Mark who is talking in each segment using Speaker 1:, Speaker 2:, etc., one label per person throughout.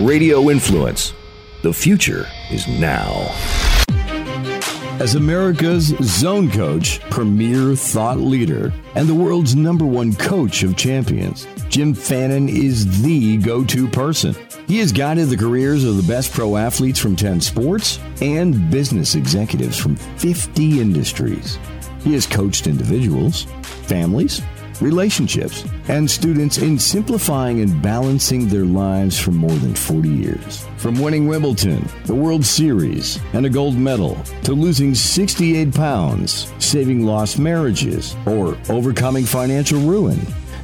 Speaker 1: Radio Influence. The future is now. As America's zone coach, premier thought leader, and the world's number one coach of champions, Jim Fannin is the go to person. He has guided the careers of the best pro athletes from 10 sports and business executives from 50 industries. He has coached individuals, families, relationships, and students in simplifying and balancing their lives for more than 40 years. From winning Wimbledon, the World Series, and a gold medal, to losing 68 pounds, saving lost marriages, or overcoming financial ruin.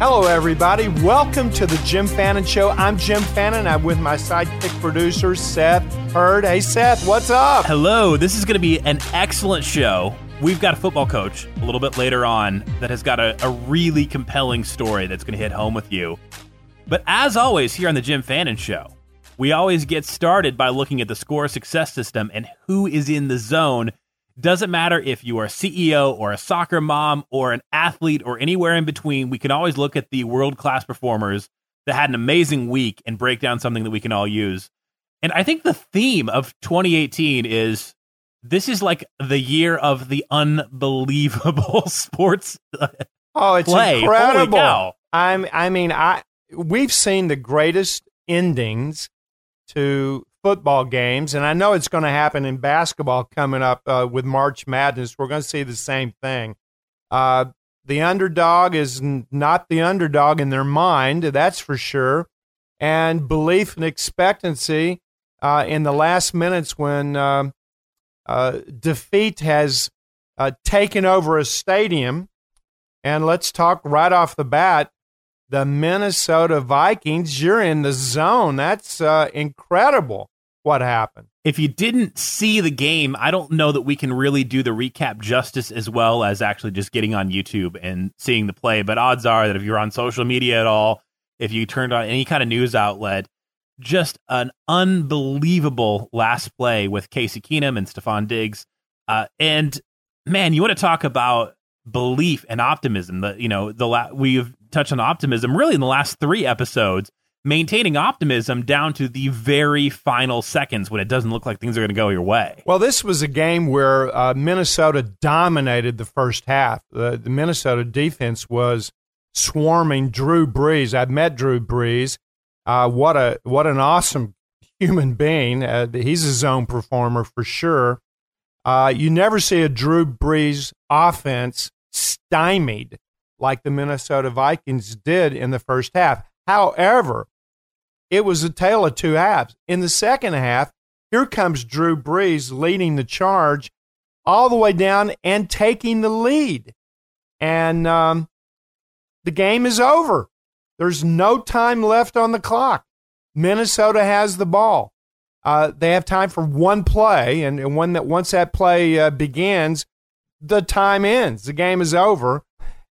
Speaker 2: Hello, everybody. Welcome to the Jim Fannin Show. I'm Jim Fannin. I'm with my sidekick producer, Seth Hurd. Hey, Seth, what's up?
Speaker 3: Hello. This is going to be an excellent show. We've got a football coach a little bit later on that has got a, a really compelling story that's going to hit home with you. But as always, here on the Jim Fannin Show, we always get started by looking at the score success system and who is in the zone doesn't matter if you are a CEO or a soccer mom or an athlete or anywhere in between. We can always look at the world class performers that had an amazing week and break down something that we can all use. And I think the theme of 2018 is this is like the year of the unbelievable sports.
Speaker 2: Uh, oh, it's
Speaker 3: play.
Speaker 2: incredible! I'm. I mean, I we've seen the greatest endings to football games, and I know it's going to happen in basketball coming up uh, with March Madness. We're going to see the same thing. Uh, the underdog is n- not the underdog in their mind, that's for sure, and belief and expectancy uh, in the last minutes when um, uh, defeat has uh, taken over a stadium. And let's talk right off the bat the Minnesota Vikings. You're in the zone. That's uh, incredible what happened.
Speaker 3: If you didn't see the game, I don't know that we can really do the recap justice as well as actually just getting on YouTube and seeing the play. But odds are that if you're on social media at all, if you turned on any kind of news outlet, just an unbelievable last play with Casey Keenum and Stefon Diggs. Uh, and man, you want to talk about belief and optimism. The you know the la- we've touched on optimism really in the last three episodes maintaining optimism down to the very final seconds when it doesn't look like things are going to go your way.
Speaker 2: Well, this was a game where uh, Minnesota dominated the first half. The, the, Minnesota defense was swarming Drew Brees. I've met Drew Brees. Uh, what a what an awesome human being. Uh, he's a zone performer for sure. Uh, you never see a Drew Brees offense stymied like the Minnesota Vikings did in the first half. However, it was a tale of two halves. In the second half, here comes Drew Brees leading the charge all the way down and taking the lead. And um, the game is over. There's no time left on the clock. Minnesota has the ball. Uh, they have time for one play, and, and when that once that play uh, begins, the time ends. The game is over.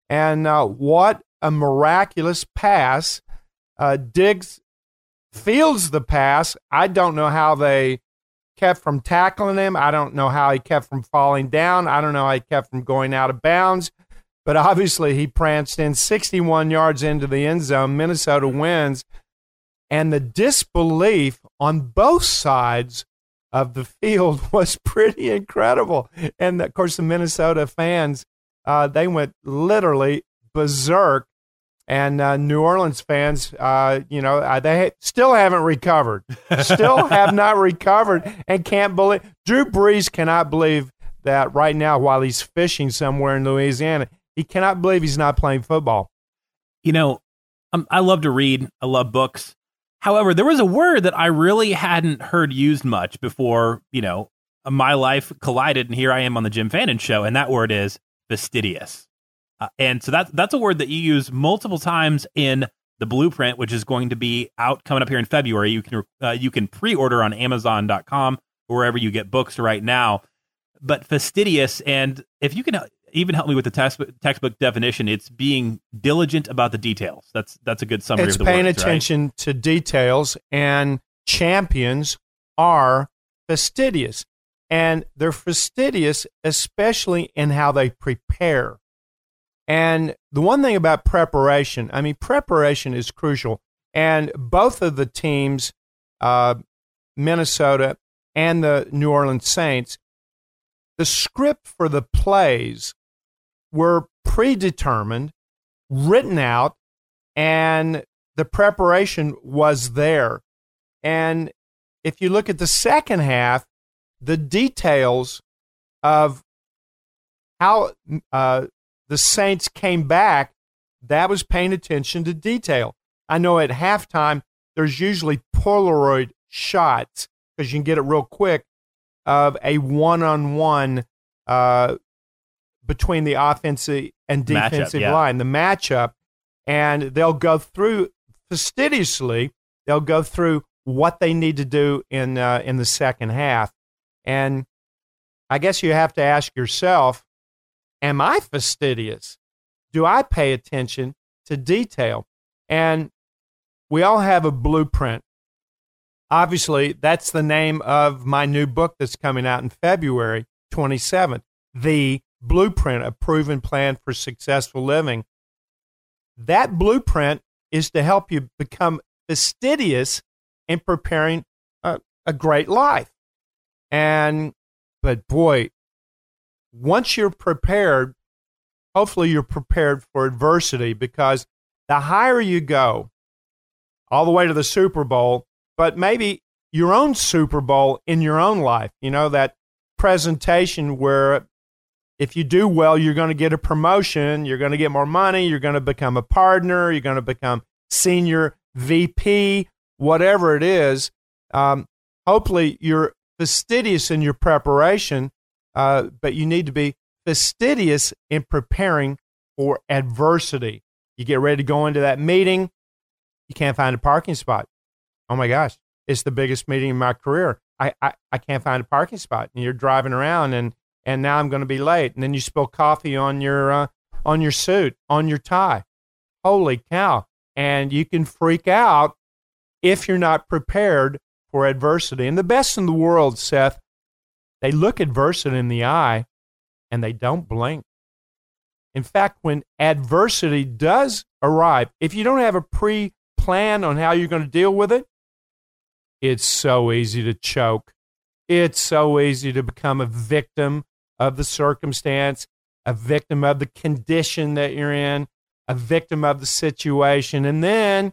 Speaker 2: And uh, what a miraculous pass! Uh, Diggs fields the pass. I don't know how they kept from tackling him. I don't know how he kept from falling down. I don't know how he kept from going out of bounds. But obviously, he pranced in 61 yards into the end zone. Minnesota wins. And the disbelief on both sides of the field was pretty incredible. And of course, the Minnesota fans, uh, they went literally berserk and uh, New Orleans fans, uh, you know, uh, they still haven't recovered, still have not recovered, and can't believe Drew Brees cannot believe that right now while he's fishing somewhere in Louisiana, he cannot believe he's not playing football.
Speaker 3: You know, um, I love to read. I love books. However, there was a word that I really hadn't heard used much before. You know, my life collided, and here I am on the Jim Fannin show, and that word is fastidious. Uh, and so that's that's a word that you use multiple times in the blueprint, which is going to be out coming up here in February. You can uh, you can pre-order on Amazon.com or wherever you get books right now. But fastidious, and if you can even help me with the textbook, textbook definition, it's being diligent about the details. That's that's a good summary.
Speaker 2: It's
Speaker 3: of the
Speaker 2: paying
Speaker 3: words,
Speaker 2: attention
Speaker 3: right?
Speaker 2: to details, and champions are fastidious, and they're fastidious especially in how they prepare. And the one thing about preparation, I mean, preparation is crucial. And both of the teams, uh, Minnesota and the New Orleans Saints, the script for the plays were predetermined, written out, and the preparation was there. And if you look at the second half, the details of how uh, the Saints came back, that was paying attention to detail. I know at halftime, there's usually Polaroid shots because you can get it real quick of a one on one between the offensive and defensive
Speaker 3: Matchup, yeah.
Speaker 2: line, the matchup, and they'll go through fastidiously. They'll go through what they need to do in uh, in the second half, and I guess you have to ask yourself, am I fastidious? Do I pay attention to detail? And we all have a blueprint. Obviously, that's the name of my new book that's coming out in February 27th The Blueprint, a proven plan for successful living. That blueprint is to help you become fastidious in preparing a, a great life. And, but boy, once you're prepared, hopefully you're prepared for adversity because the higher you go, all the way to the Super Bowl, but maybe your own Super Bowl in your own life, you know, that presentation where if you do well, you're going to get a promotion, you're going to get more money, you're going to become a partner, you're going to become senior VP, whatever it is. Um, hopefully, you're fastidious in your preparation, uh, but you need to be fastidious in preparing for adversity. You get ready to go into that meeting, you can't find a parking spot. Oh my gosh, it's the biggest meeting in my career. I, I, I can't find a parking spot. And you're driving around and, and now I'm going to be late. And then you spill coffee on your, uh, on your suit, on your tie. Holy cow. And you can freak out if you're not prepared adversity. And the best in the world, Seth, they look adversity in the eye and they don't blink. In fact, when adversity does arrive, if you don't have a pre plan on how you're going to deal with it, it's so easy to choke. It's so easy to become a victim of the circumstance, a victim of the condition that you're in, a victim of the situation. And then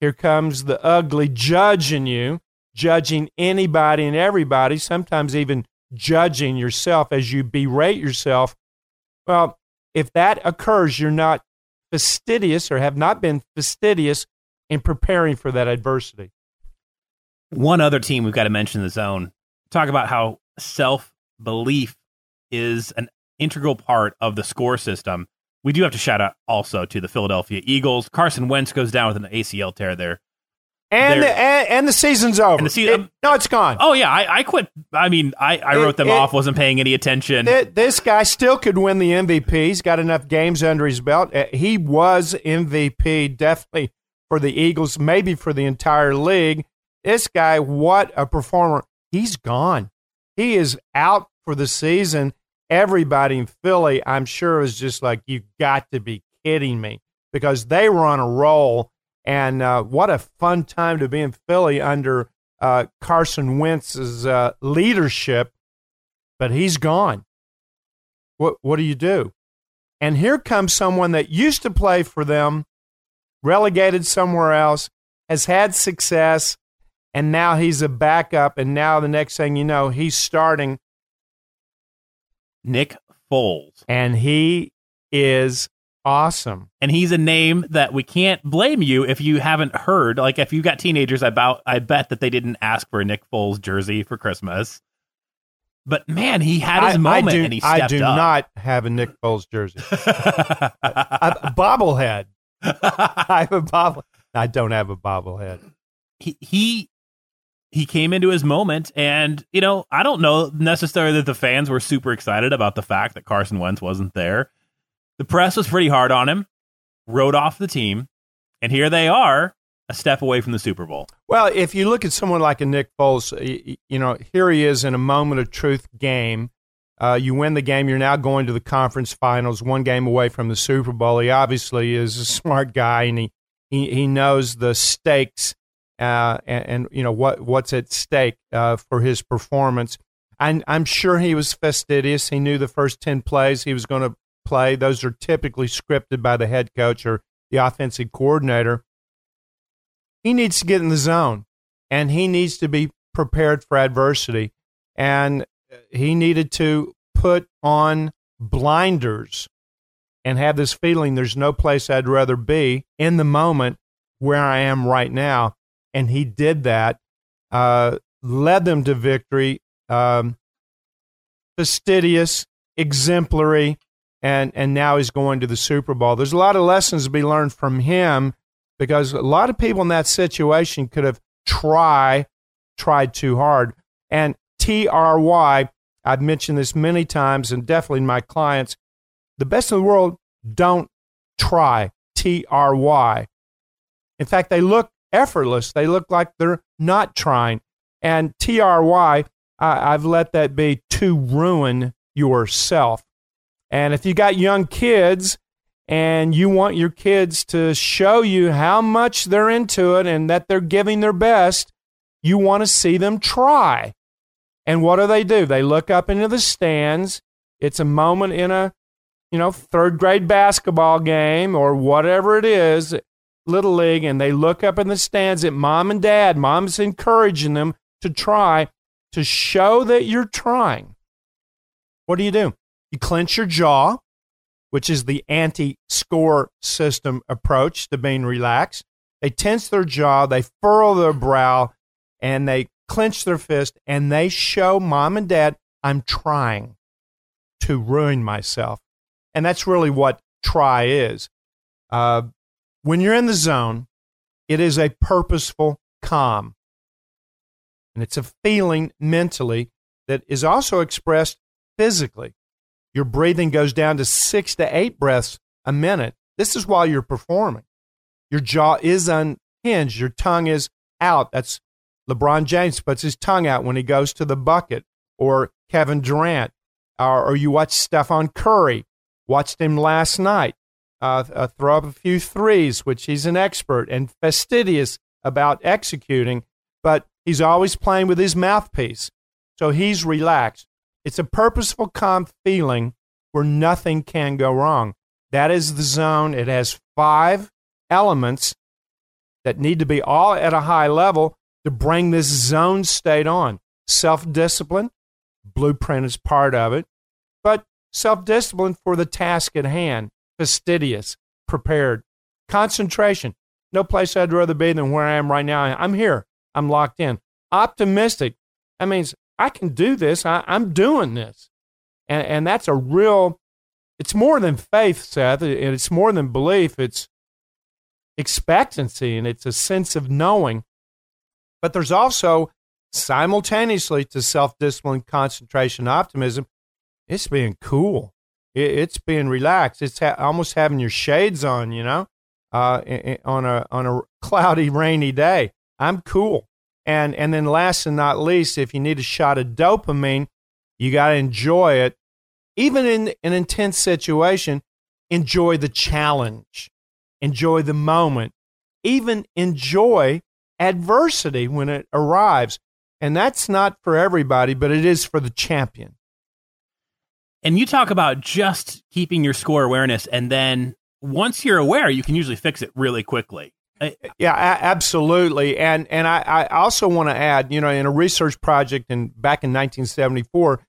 Speaker 2: here comes the ugly judge in you, judging anybody and everybody, sometimes even judging yourself as you berate yourself. Well, if that occurs, you're not fastidious or have not been fastidious in preparing for that adversity.
Speaker 3: One other team we've got to mention the zone. Talk about how self belief is an integral part of the score system. We do have to shout out also to the Philadelphia Eagles. Carson Wentz goes down with an ACL tear there.
Speaker 2: And the, and, and the season's over.
Speaker 3: And the season-
Speaker 2: It- no, it's gone.
Speaker 3: Oh yeah, I, I quit. I mean, I, I
Speaker 2: It-
Speaker 3: wrote them
Speaker 2: it-
Speaker 3: off. Wasn't paying any attention.
Speaker 2: Th- this guy still could win the MVP. He's got enough games under his belt. Uh, He was MVP, definitely for the Eagles, maybe for the entire league. This guy, what a performer. He's gone. He is out for the season. Everybody in Philly, I'm sure, is just like, you've got to be kidding me because they were on a roll. And uh, what a fun time to be in Philly under uh, Carson Wentz's uh, leadership. But he's gone what what do you do? And here comes someone that used to play for them, relegated somewhere else, has had success, and now he's a backup. And now the next thing you know, he's starting,
Speaker 3: Nick Foles,
Speaker 2: and he is awesome.
Speaker 3: and he's a name that we can't blame you if you haven't heard. Like if you've got teenagers, I about I bet that they didn't ask for a Nick Foles jersey for Christmas. But man, he had his
Speaker 2: I,
Speaker 3: moment
Speaker 2: I do,
Speaker 3: and he
Speaker 2: I do
Speaker 3: up.
Speaker 2: not have a Nick Foles jersey. a, a bobblehead. I have a bobble. I don't have a bobblehead.
Speaker 3: he, he he came into his moment, and you know, I don't know necessarily that the fans were super excited about the fact that Carson Wentz wasn't there. The press was pretty hard on him, wrote off the team, and here they are, a step away from the Super Bowl.
Speaker 2: Well, if you look at someone like a Nick Foles, you know, here he is in a moment of truth game. Uh, you win the game, you're now going to the conference finals, one game away from the Super Bowl. He obviously is a smart guy, and he he, he knows the stakes uh, and, and, you know what what's at stake uh, for his performance. I'm, I'm sure he was fastidious. He knew the first ten plays he was going to play. Those are typically scripted by the head coach or the offensive coordinator. He needs to get in the zone, and he needs to be prepared for adversity. And he needed to put on blinders and have this feeling there's no place I'd rather be in the moment where I am right now and he did that, uh, led them to victory, um, fastidious, exemplary, and and now he's going to the Super Bowl. There's a lot of lessons to be learned from him because a lot of people in that situation could have try tried too hard. And T R Y, I've mentioned this many times, and definitely my clients. The best in the world don't try T R Y. In fact, they look effortless. They look like they're not trying. And TRY, I, I've let that be to ruin yourself. And if you got young kids and you want your kids to show you how much they're into it and that they're giving their best, you want to see them try. And what do they do? They look up into the stands. It's a moment in a, you know, third grade basketball game or whatever it is. Little League and they look up in the stands at mom and dad. Mom's encouraging them to try to show that you're trying. What do you do? You clench your jaw, which is the anti score system approach to being relaxed. They tense their jaw, they furrow their brow, and they clench their fist and they show mom and dad, I'm trying to ruin myself. And that's really what try is. Uh, when you're in the zone, it is a purposeful calm. And it's a feeling mentally that is also expressed physically. Your breathing goes down to six to eight breaths a minute. This is while you're performing. Your jaw is unhinged. Your tongue is out. That's LeBron James puts his tongue out when he goes to the bucket, or Kevin Durant, or, or you watch Stephen Curry. Watched him last night uh, uh, throw up a few threes, which he's an expert and fastidious about executing, but he's always playing with his mouthpiece. So he's relaxed. It's a purposeful, calm feeling where nothing can go wrong. That is the zone. It has five elements that need to be all at a high level to bring this zone state on. Self discipline, blueprint is part of it, but self discipline for the task at hand fastidious, prepared. Concentration. No place I'd rather be than where I am right now. I'm here. I'm locked in. Optimistic. That means I can do this. I, am doing this. And, and that's a real, it's more than faith, Seth. And it's more than belief. It's expectancy and it's a sense of knowing. But there's also simultaneously to self discipline, concentration, optimism, it's being cool it, it's being relaxed. It's ha- almost having your shades on, you know, uh, on a on a cloudy, rainy day. I'm cool. And and then last and not least, if you need a shot of dopamine, you got to enjoy it. Even in an intense situation, enjoy the challenge, enjoy the moment, even enjoy adversity when it arrives. And that's not for everybody, but it is for the champion.
Speaker 3: And you talk about just keeping your score awareness, and then once you're aware, you can usually fix it really quickly.
Speaker 2: Yeah, absolutely. And and I, I also want to add, you know, in a research project in back in 1974,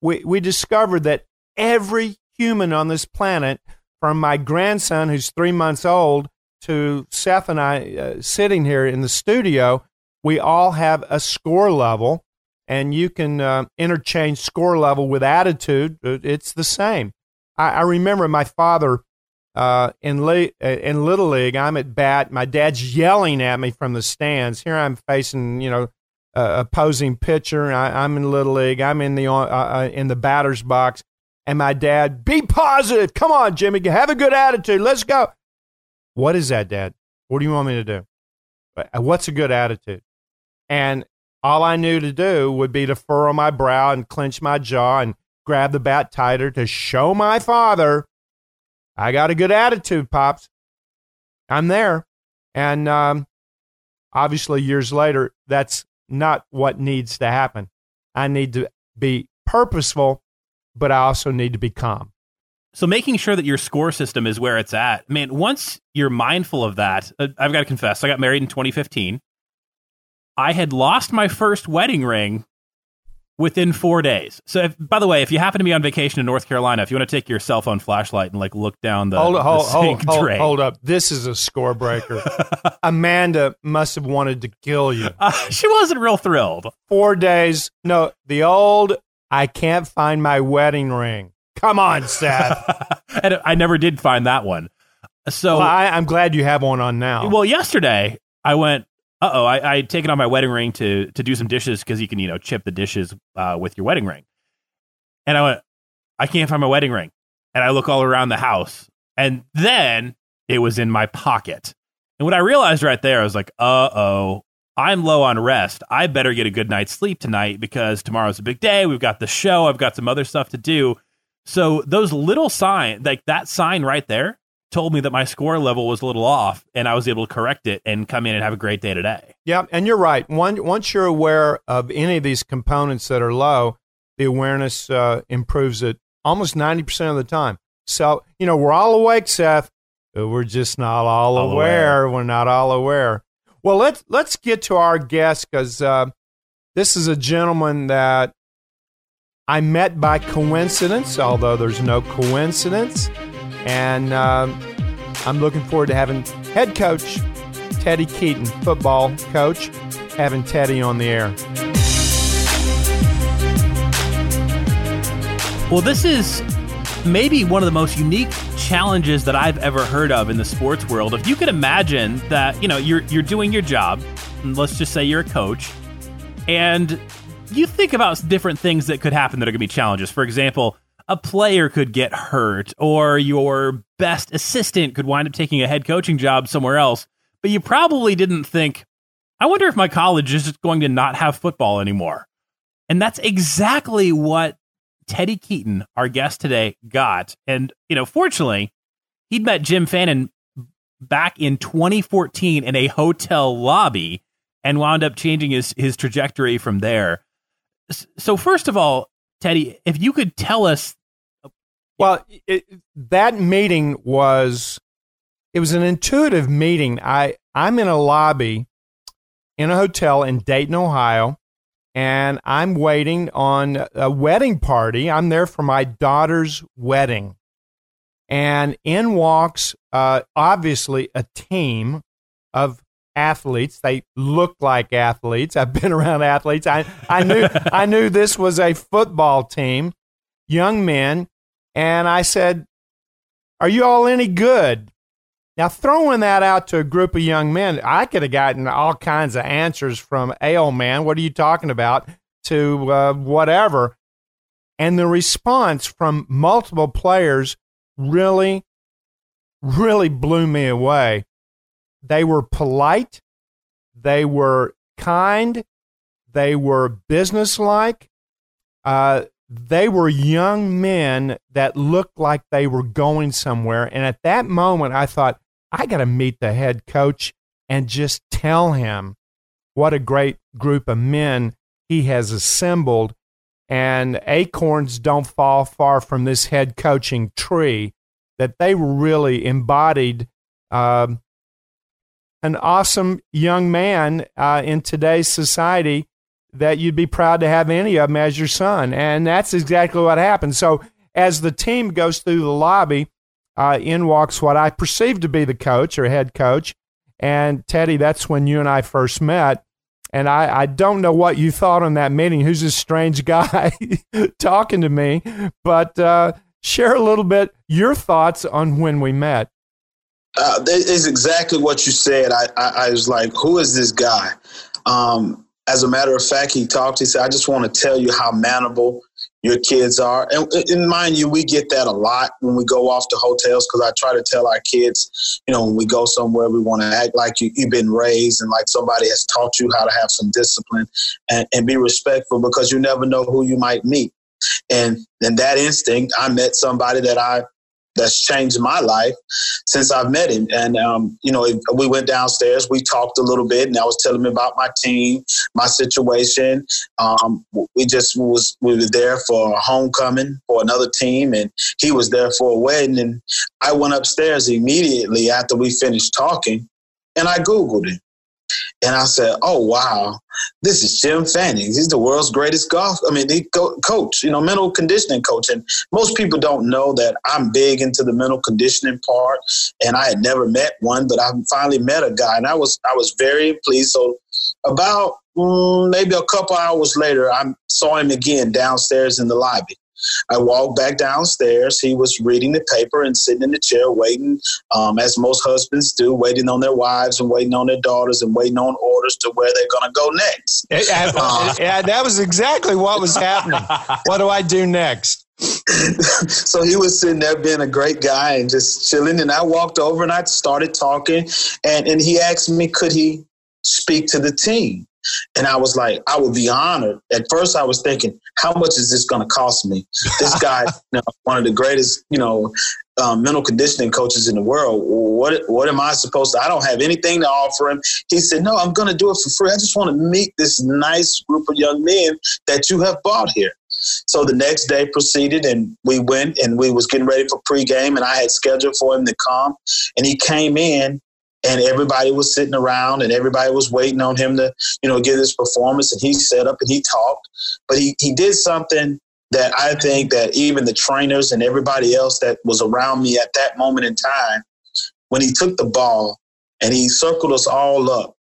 Speaker 2: we we discovered that every human on this planet, from my grandson who's three months old to Seth and I uh, sitting here in the studio, we all have a score level and you can uh, interchange score level with attitude. It's the same. I, I remember my father uh, in le- uh, in little league. I'm at bat. My dad's yelling at me from the stands. Here I'm facing you know uh, opposing pitcher. I, am in little league. I'm in the uh, uh, in the batter's box, and my dad, be positive. Come on, Jimmy, have a good attitude. Let's go. What is that, Dad? What do you want me to do? Uh, what's a good attitude? And all I knew to do would be to furrow my brow and clench my jaw and grab the bat tighter to show my father I got a good attitude, pops. I'm there. And um, obviously, years later, that's not what needs to happen. I need to be purposeful, but I also need to be calm.
Speaker 3: So making sure that your score system is where it's at, man. Once you're mindful of that, uh, I've got to confess, I got married in 2015. I had lost my first wedding ring within four days. So, if, by the way, if you happen to be on vacation in North Carolina, if you want to take your cell phone flashlight and like look down the,
Speaker 2: hold,
Speaker 3: the
Speaker 2: hold,
Speaker 3: sink
Speaker 2: hold,
Speaker 3: drain.
Speaker 2: hold up, this is a score breaker. Amanda must have wanted to kill you.
Speaker 3: Uh, she wasn't real thrilled.
Speaker 2: Four days. No, the old. I can't find my wedding ring. Come on, Seth.
Speaker 3: and I never did find that one. So
Speaker 2: well, I, I'm glad you have one on now.
Speaker 3: Well, yesterday I went uh oh, I, had taken off my wedding ring to to do some dishes because you can you know chip the dishes uh, with your wedding ring, and I went, I can't find my wedding ring, and I look all around the house, and then it was in my pocket, and what I realized right there, I was like, uh oh, I'm low on rest. I better get a good night's sleep tonight because tomorrow's a big day. We've got the show. I've got some other stuff to do. So those little sign, like that sign right there, told me that my score level was a little off and I was able to correct it and come in and have a great day today.
Speaker 2: Yeah, and you're right. One, once you're aware of any of these components that are low, the awareness uh, improves it almost 90% of the time. So, you know, we're all awake, Seth. We're just not all, all aware. aware. We're not all aware. Well, let's let's get to our guest because uh, this is a gentleman that I met by coincidence, although there's no coincidence. And um, I'm looking forward to having head coach Teddy Keaton, football coach, having Teddy on the air.
Speaker 3: Well, this is maybe one of the most unique challenges that I've ever heard of in the sports world. If you could imagine that, you know, you're you're doing your job, and let's just say you're a coach, and you think about different things that could happen that are going to be challenges. For example, a player could get hurt or your best assistant could wind up taking a head coaching job somewhere else. But you probably didn't think, I wonder if my college is just going to not have football anymore. And that's exactly what Teddy Keaton, our guest today, got. And, you know, fortunately, he'd met Jim Fannin back in 2014 in a hotel lobby and wound up changing his, his trajectory from there. So, first of all, Teddy, if you could tell us.
Speaker 2: Well, it, that meeting was it was an intuitive meeting. I I'm in a lobby in a hotel in Dayton, Ohio, and I'm waiting on a wedding party. I'm there for my daughter's wedding, and in walks uh, obviously a team of athletes. They look like athletes. I've been around athletes. I, I knew I knew this was a football team, young men, and I said, "Are you all any good?" Now, throwing that out to a group of young men, I could have gotten all kinds of answers from, "Hey, old man, what are you talking about?" to uh, whatever, and the response from multiple players really, really blew me away. They were polite, they were kind, they were businesslike. Uh, they were young men that looked like they were going somewhere. And at that moment, I thought, I got to meet the head coach and just tell him what a great group of men he has assembled. And acorns don't fall far from this head coaching tree, that they were really embodied um, an awesome young man uh, in today's society that you'd be proud to have any of them as your son. And that's exactly what happened. So as the team goes through the lobby, uh, in walks what I perceive to be the coach or head coach. And Teddy, that's when you and I first met. And I, I don't know what you thought on that meeting. Who's this strange guy talking to me? But uh, share a little bit your thoughts on when we met.
Speaker 4: Uh, it's exactly what you said. I, I, I, was like, who is this guy? Um, as a matter of fact, he talked. He said, "I just want to tell you how manable your kids are." And, and mind you, we get that a lot when we go off to hotels because I try to tell our kids, you know, when we go somewhere, we want to act like you, you've been raised and like somebody has taught you how to have some discipline and, and be respectful because you never know who you might meet. And in that instinct, I met somebody that I that's changed my life since I've met him. And um, you know, we went downstairs, we talked a little bit, and I was telling him about my team, my situation. Um, we just was we were there for a homecoming for another team, and he was there for a wedding. And I went upstairs immediately after we finished talking, and I googled him. And I said, "Oh wow, this is Jim Fannin. He's the world's greatest golf. I mean, he co- coach, you know, mental conditioning coach. And most people don't know that I'm big into the mental conditioning part. And I had never met one, but I finally met a guy, and I was I was very pleased. So about mm, maybe a couple hours later, I saw him again downstairs in the lobby. I walked back downstairs. He was reading the paper and sitting in the chair waiting, um, as most husbands do, waiting on their wives and waiting on their daughters and waiting on orders to where they're going to go next.
Speaker 2: Uh, yeah, that was exactly what was happening. what do I do next?
Speaker 4: so he was sitting there being a great guy and just chilling. And I walked over and I started talking. And, and he asked me, could he speak to the team? And I was like, I would be honored. At first, I was thinking, how much is this going to cost me? This guy, you know, one of the greatest, you know, um, mental conditioning coaches in the world. What what am I supposed to? I don't have anything to offer him. He said, No, I'm going to do it for free. I just want to meet this nice group of young men that you have brought here. So the next day proceeded, and we went, and we was getting ready for pregame, and I had scheduled for him to come, and he came in, and everybody was sitting around and everybody was waiting on him to you know give his performance. And he set up and he talked. But he, he did something that i think that even the trainers and everybody else that was around me at that moment in time when he took the ball and he circled us all up.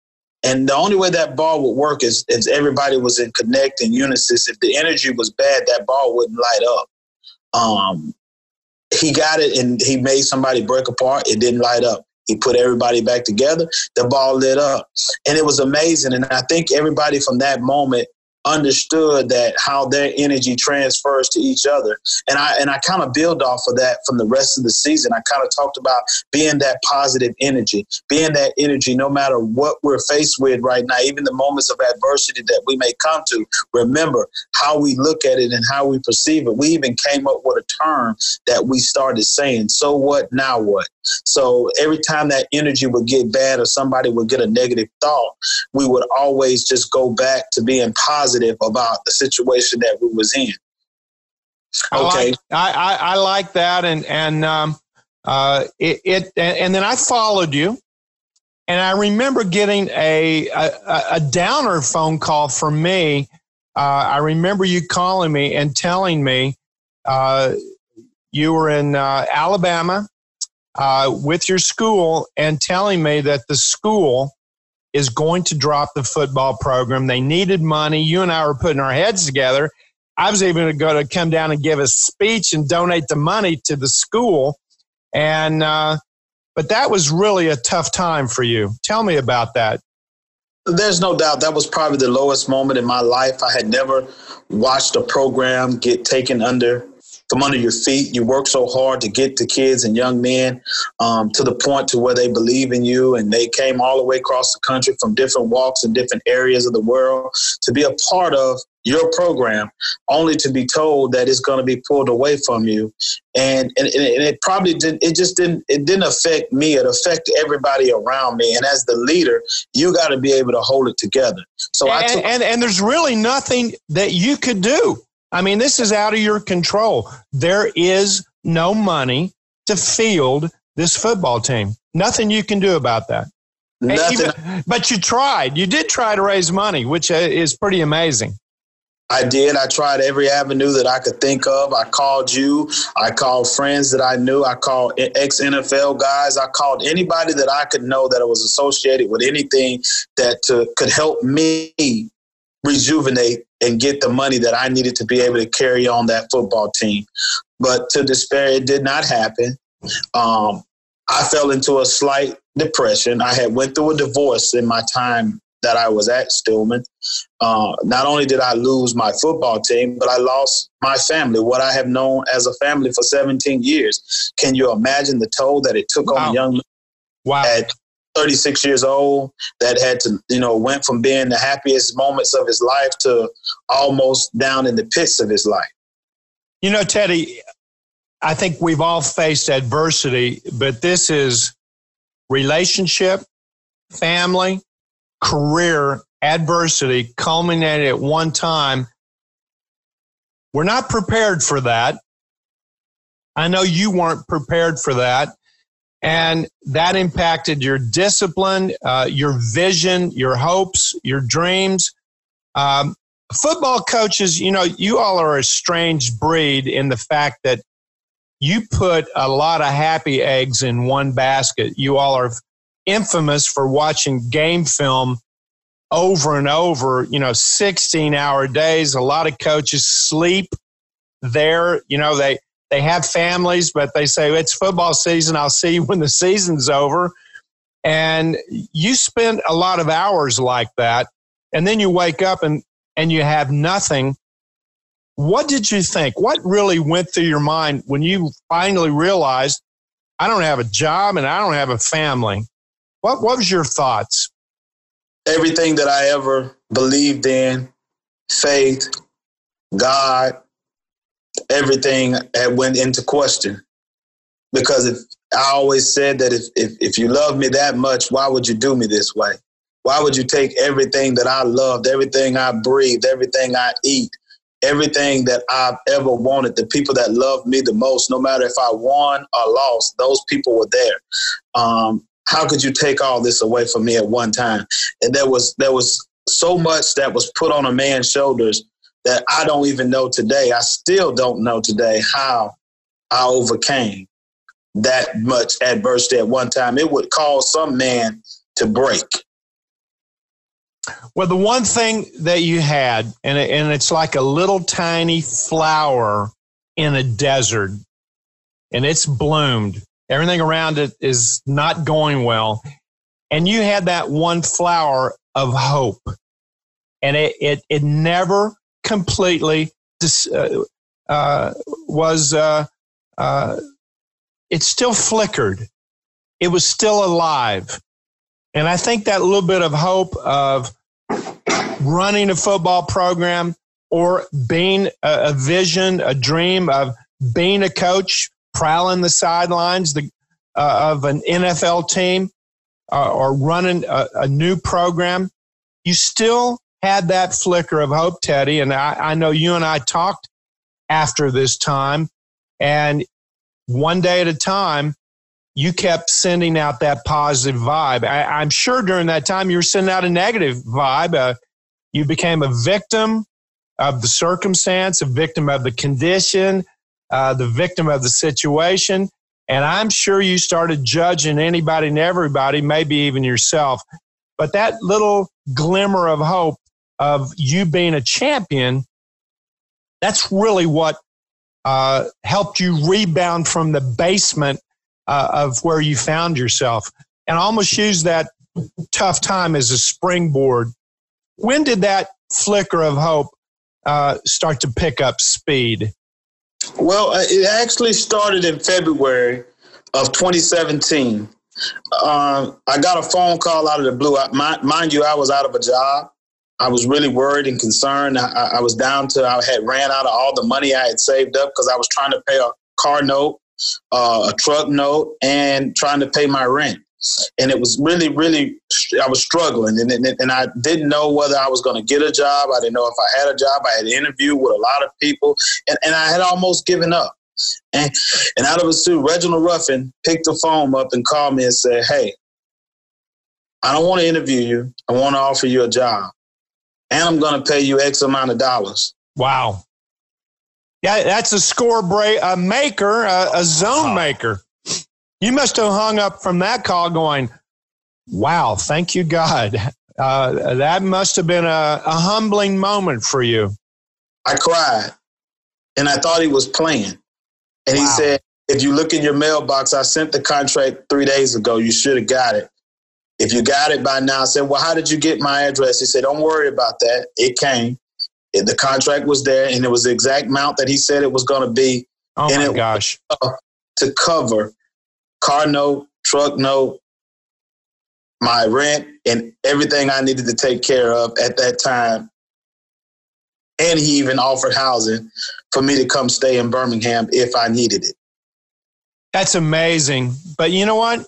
Speaker 4: And the only way that ball would work is if everybody was in connect and unison if the energy was bad that ball wouldn't light up. Um, he got it and he made somebody break apart. It didn't light up he put everybody back together. The ball lit up. And it was amazing. And I think everybody from that moment understood that how their energy transfers to each other. And I and I kind of build off of that from the rest of the season. I kind of talked about being that positive energy, being that energy no matter what we're faced with right now, even the moments of adversity that we may come to. Remember how we look at it and how we perceive it. We even came up with a term that we started saying, so what, now what? So every time that energy would get bad or somebody would get a negative thought, we would always just go back to being positive about the situation that we was in.
Speaker 2: Okay, I like, I, I, like that, and and um, uh, it, it and then I followed you, and I remember getting a a, a downer phone call from me. Uh, I remember you calling me and telling me uh, you were in uh, Alabama uh, with your school and telling me that the school is going to drop the football program. They needed money. You and I were putting our heads together. I was even going to come down and give a speech and donate the money to the school. And, uh, but that was really a tough time for you. Tell me about that.
Speaker 4: There's no doubt that was probably the lowest moment in my life. I had never watched a program get taken under from under your feet. You work so hard to get the kids and young men um, to the point to where they believe in you, and they came all the way across the country from different walks and different areas of the world to be a part of your program, only to be told that it's going to be pulled away from you, and and, and it probably didn't. It just didn't. It didn't affect me. It affected everybody around me, and as the leader, you got to be able to hold it together.
Speaker 2: So and, I took, and and there's really nothing that you could do I mean, this is out of your control. There is no money to field this football team. Nothing you can do about that.
Speaker 4: Nothing. Even,
Speaker 2: but you tried. You did try to raise money, which uh, is pretty amazing.
Speaker 4: I did. I tried every avenue that I could think of. I called you. I called friends that I knew. I called ex NFL guys. I called anybody that I could know that was associated with anything that to, could help me rejuvenate and get the money that I needed to be able to carry on that football team. But to despair, it did not happen. Um, I fell into a slight depression. I had went through a divorce in my time that I was at Stillman. Uh, not only did I lose my football team, but I lost my family, what I have known as a family for 17 years. Can you imagine the toll that it took wow. on young man wow. at 36 years old that had to, you know, went from being the happiest moments of his life to almost down in the pits of his life?
Speaker 2: You know, Teddy, I think we've all faced adversity, but this is relationship, family, career adversity culminated at one time. We're not prepared for that. I know you weren't prepared for that. And that impacted your discipline, uh, your vision, your hopes, your dreams. Um, football coaches, you know, you all are a strange breed in the fact that you put a lot of happy eggs in one basket. You all are infamous for watching game film over and over, you know, 16 hour days. A lot of coaches sleep there. You know, they, they have families, but they say, it's football season. I'll see you when the season's over. And you spend a lot of hours like that. And then you wake up and, and you have nothing. What did you think? What really went through your mind when you finally realized I don't have a job and I don't have a family? What, what was your thoughts?
Speaker 4: Everything that I ever believed in, faith, God, everything had went into question. Because if I always said that if, if, if you love me that much, why would you do me this way? Why would you take everything that I loved, everything I breathed, everything I eat, everything that I've ever wanted, the people that loved me the most, no matter if I won or lost, those people were there. Um, how could you take all this away from me at one time? And there was there was so much that was put on a man's shoulders that I don't even know today. I still don't know today how I overcame that much adversity at one time. It would cause some man to break.
Speaker 2: Well, the one thing that you had, and, and it's like a little tiny flower in a desert, and it's bloomed. Everything around it is not going well. And you had that one flower of hope. And it, it, it never completely dis, uh, uh, was, uh, uh, it still flickered. It was still alive. And I think that little bit of hope of running a football program or being a, a vision, a dream of being a coach, prowling the sidelines the, uh, of an NFL team uh, or running a, a, new program, you still had that flicker of hope, Teddy. And I, I know you and I talked after this time, and one day at a time, you kept sending out that positive vibe. I, am sure during that time you were sending out a negative vibe. Uh, you became a victim of the circumstance, a victim of the condition, uh, the victim of the situation. And I'm sure you started judging anybody and everybody, maybe even yourself. But that little glimmer of hope of you being a champion, that's really what uh, helped you rebound from the basement uh, of where you found yourself and almost use that tough time as a springboard. When did that flicker of hope uh, start to pick up speed?
Speaker 4: Well, uh, it actually started in February of 2017. Um, I got a phone call out of the blue. I, mind you, I was out of a job. I was really worried and concerned. I, I, was down to, I had ran out of all the money I had saved up because I was trying to pay a car note, uh, a truck note, and trying to pay my rent. And it was really, really, I was struggling. And, and, and I didn't know whether I was going to get a job. I didn't know if I had a job. I had an interview with a lot of people, and, and I had almost given up. And, and out of a suit, Reginald Ruffin picked the phone up and called me and said, Hey, I don't want to interview you. I want to offer you a job. And I'm going to pay you X amount of dollars.
Speaker 2: Wow. Yeah, that's a score break, a maker, a, a zone maker. You must have hung up from that call going, wow, thank you, God. Uh, that must have been a, a humbling moment for you.
Speaker 4: I cried and I thought he was playing. And wow. he said, if you look in your mailbox, I sent the contract three days ago. You should have got it. If you got it by now, I said, Well, how did you get my address? He said, Don't worry about that. It came. The contract was there, and it was the exact amount that he said it was going to be.
Speaker 2: Oh
Speaker 4: and
Speaker 2: my gosh!
Speaker 4: To cover car note, truck note, my rent, and everything I needed to take care of at that time. And he even offered housing for me to come stay in Birmingham if I needed it.
Speaker 2: That's amazing. But you know what?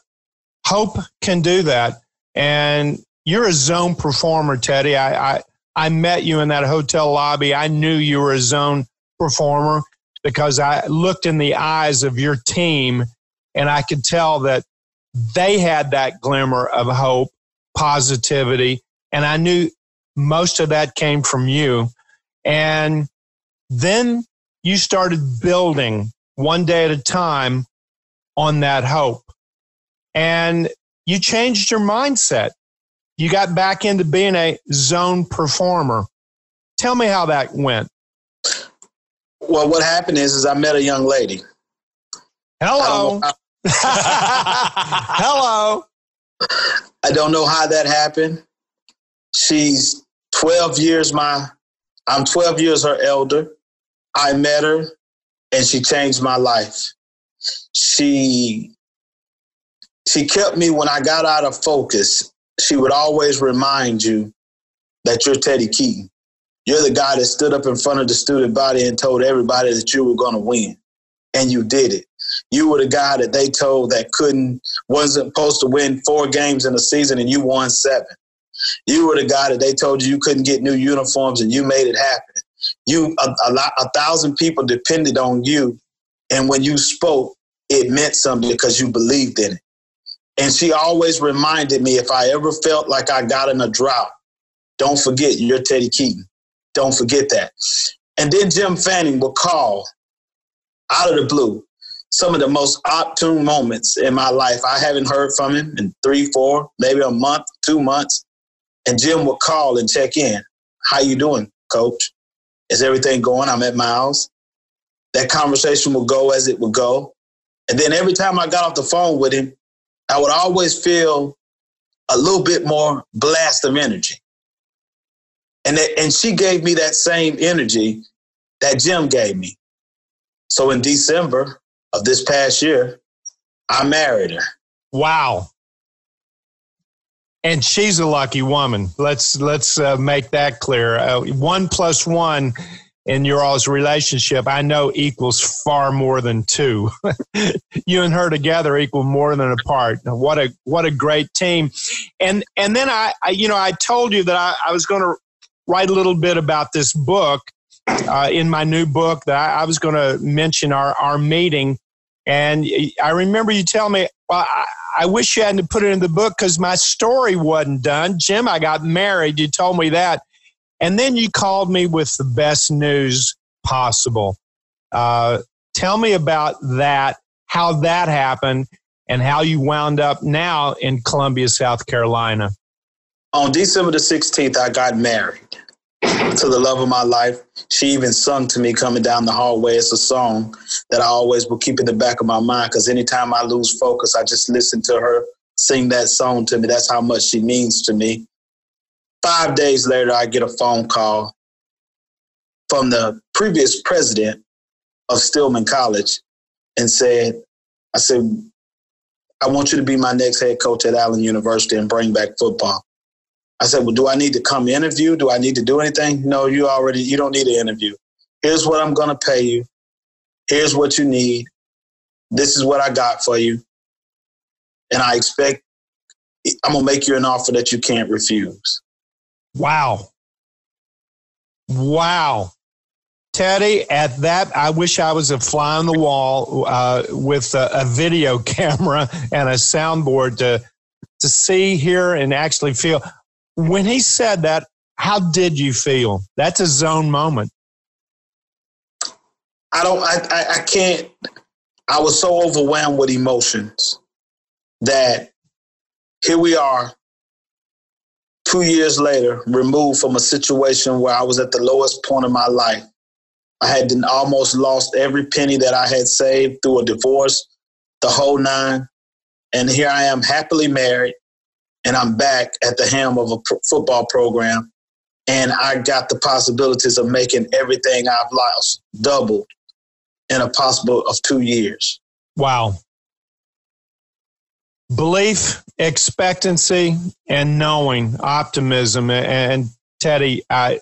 Speaker 2: Hope can do that. And you're a zone performer, Teddy. I, I, I met you in that hotel lobby. I knew you were a zone performer because I looked in the eyes of your team and I could tell that they had that glimmer of hope, positivity. And I knew most of that came from you. And then you started building one day at a time on that hope. And you changed your mindset. You got back into being a zone performer. Tell me how that went.
Speaker 4: Well, what happened is, is I met a young lady.
Speaker 2: Hello. Hello.
Speaker 4: I don't know how that happened. She's 12 years my I'm 12 years her elder. I met her and she changed my life. She she kept me when I got out of focus. She would always remind you that you're Teddy Keaton. You're the guy that stood up in front of the student body and told everybody that you were going to win. And you did it. You were the guy that they told that couldn't, wasn't supposed to win four games in a season and you won seven. You were the guy that they told you you couldn't get new uniforms and you made it happen. You, a, a, lot, a thousand people depended on you. And when you spoke, it meant something because you believed in it. And she always reminded me if I ever felt like I got in a drought, don't forget you're Teddy Keaton. Don't forget that. And then Jim Fannin would call out of the blue some of the most opportune moments in my life. I haven't heard from him in three, four, maybe a month, two months. And Jim would call and check in. How you doing, coach? Is everything going? I'm at house. That conversation would go as it would go. And then every time I got off the phone with him, I would always feel a little bit more blast of energy. And, that, and she gave me that same energy that Jim gave me. So in December of this past year, I married her.
Speaker 2: Wow. And she's a lucky woman. Let's let's uh, make that clear. Uh, one plus one in your all's relationship, I know equals far more than two. you and her together equal more than apart. What a what a great team. And and then I, I you know I told you that I, I was going to write a little bit about this book uh, in my new book that I, I was going to mention our our meeting. And I remember you telling me, well, I, I wish you hadn't put it in the book because my story wasn't done. Jim, I got married. You told me that. And then you called me with the best news possible. Uh, tell me about that, how that happened, and how you wound up now in Columbia, South Carolina.
Speaker 4: On December the 16th, I got married to the love of my life. She even sung to me coming down the hallway. It's a song that I always will keep in the back of my mind because anytime I lose focus, I just listen to her sing that song to me. That's how much she means to me. Five days later, I get a phone call from the previous president of Stillman College and said, I said, I want you to be my next head coach at Allen University and bring back football. I said, Well, do I need to come interview? Do I need to do anything? No, you already, you don't need an interview. Here's what I'm going to pay you. Here's what you need. This is what I got for you. And I expect, I'm going to make you an offer that you can't refuse.
Speaker 2: Wow. Wow. Teddy, at that, I wish I was a fly on the wall uh, with a, a, video camera and a soundboard to to see, hear, and actually feel. When he said that, how did you feel? That's a zone moment.
Speaker 4: I don't. I, I, I can't. I was so overwhelmed with emotions that here we are two years later, removed from a situation where I was at the lowest point of my life. I had almost lost every penny that I had saved through a divorce, the whole nine. And here I am, happily married, and I'm back at the helm of a pro- football program, and I got the possibilities of making everything I've lost doubled in a possible of two years.
Speaker 2: Wow. Belief, expectancy, and knowing, optimism. And Teddy, I,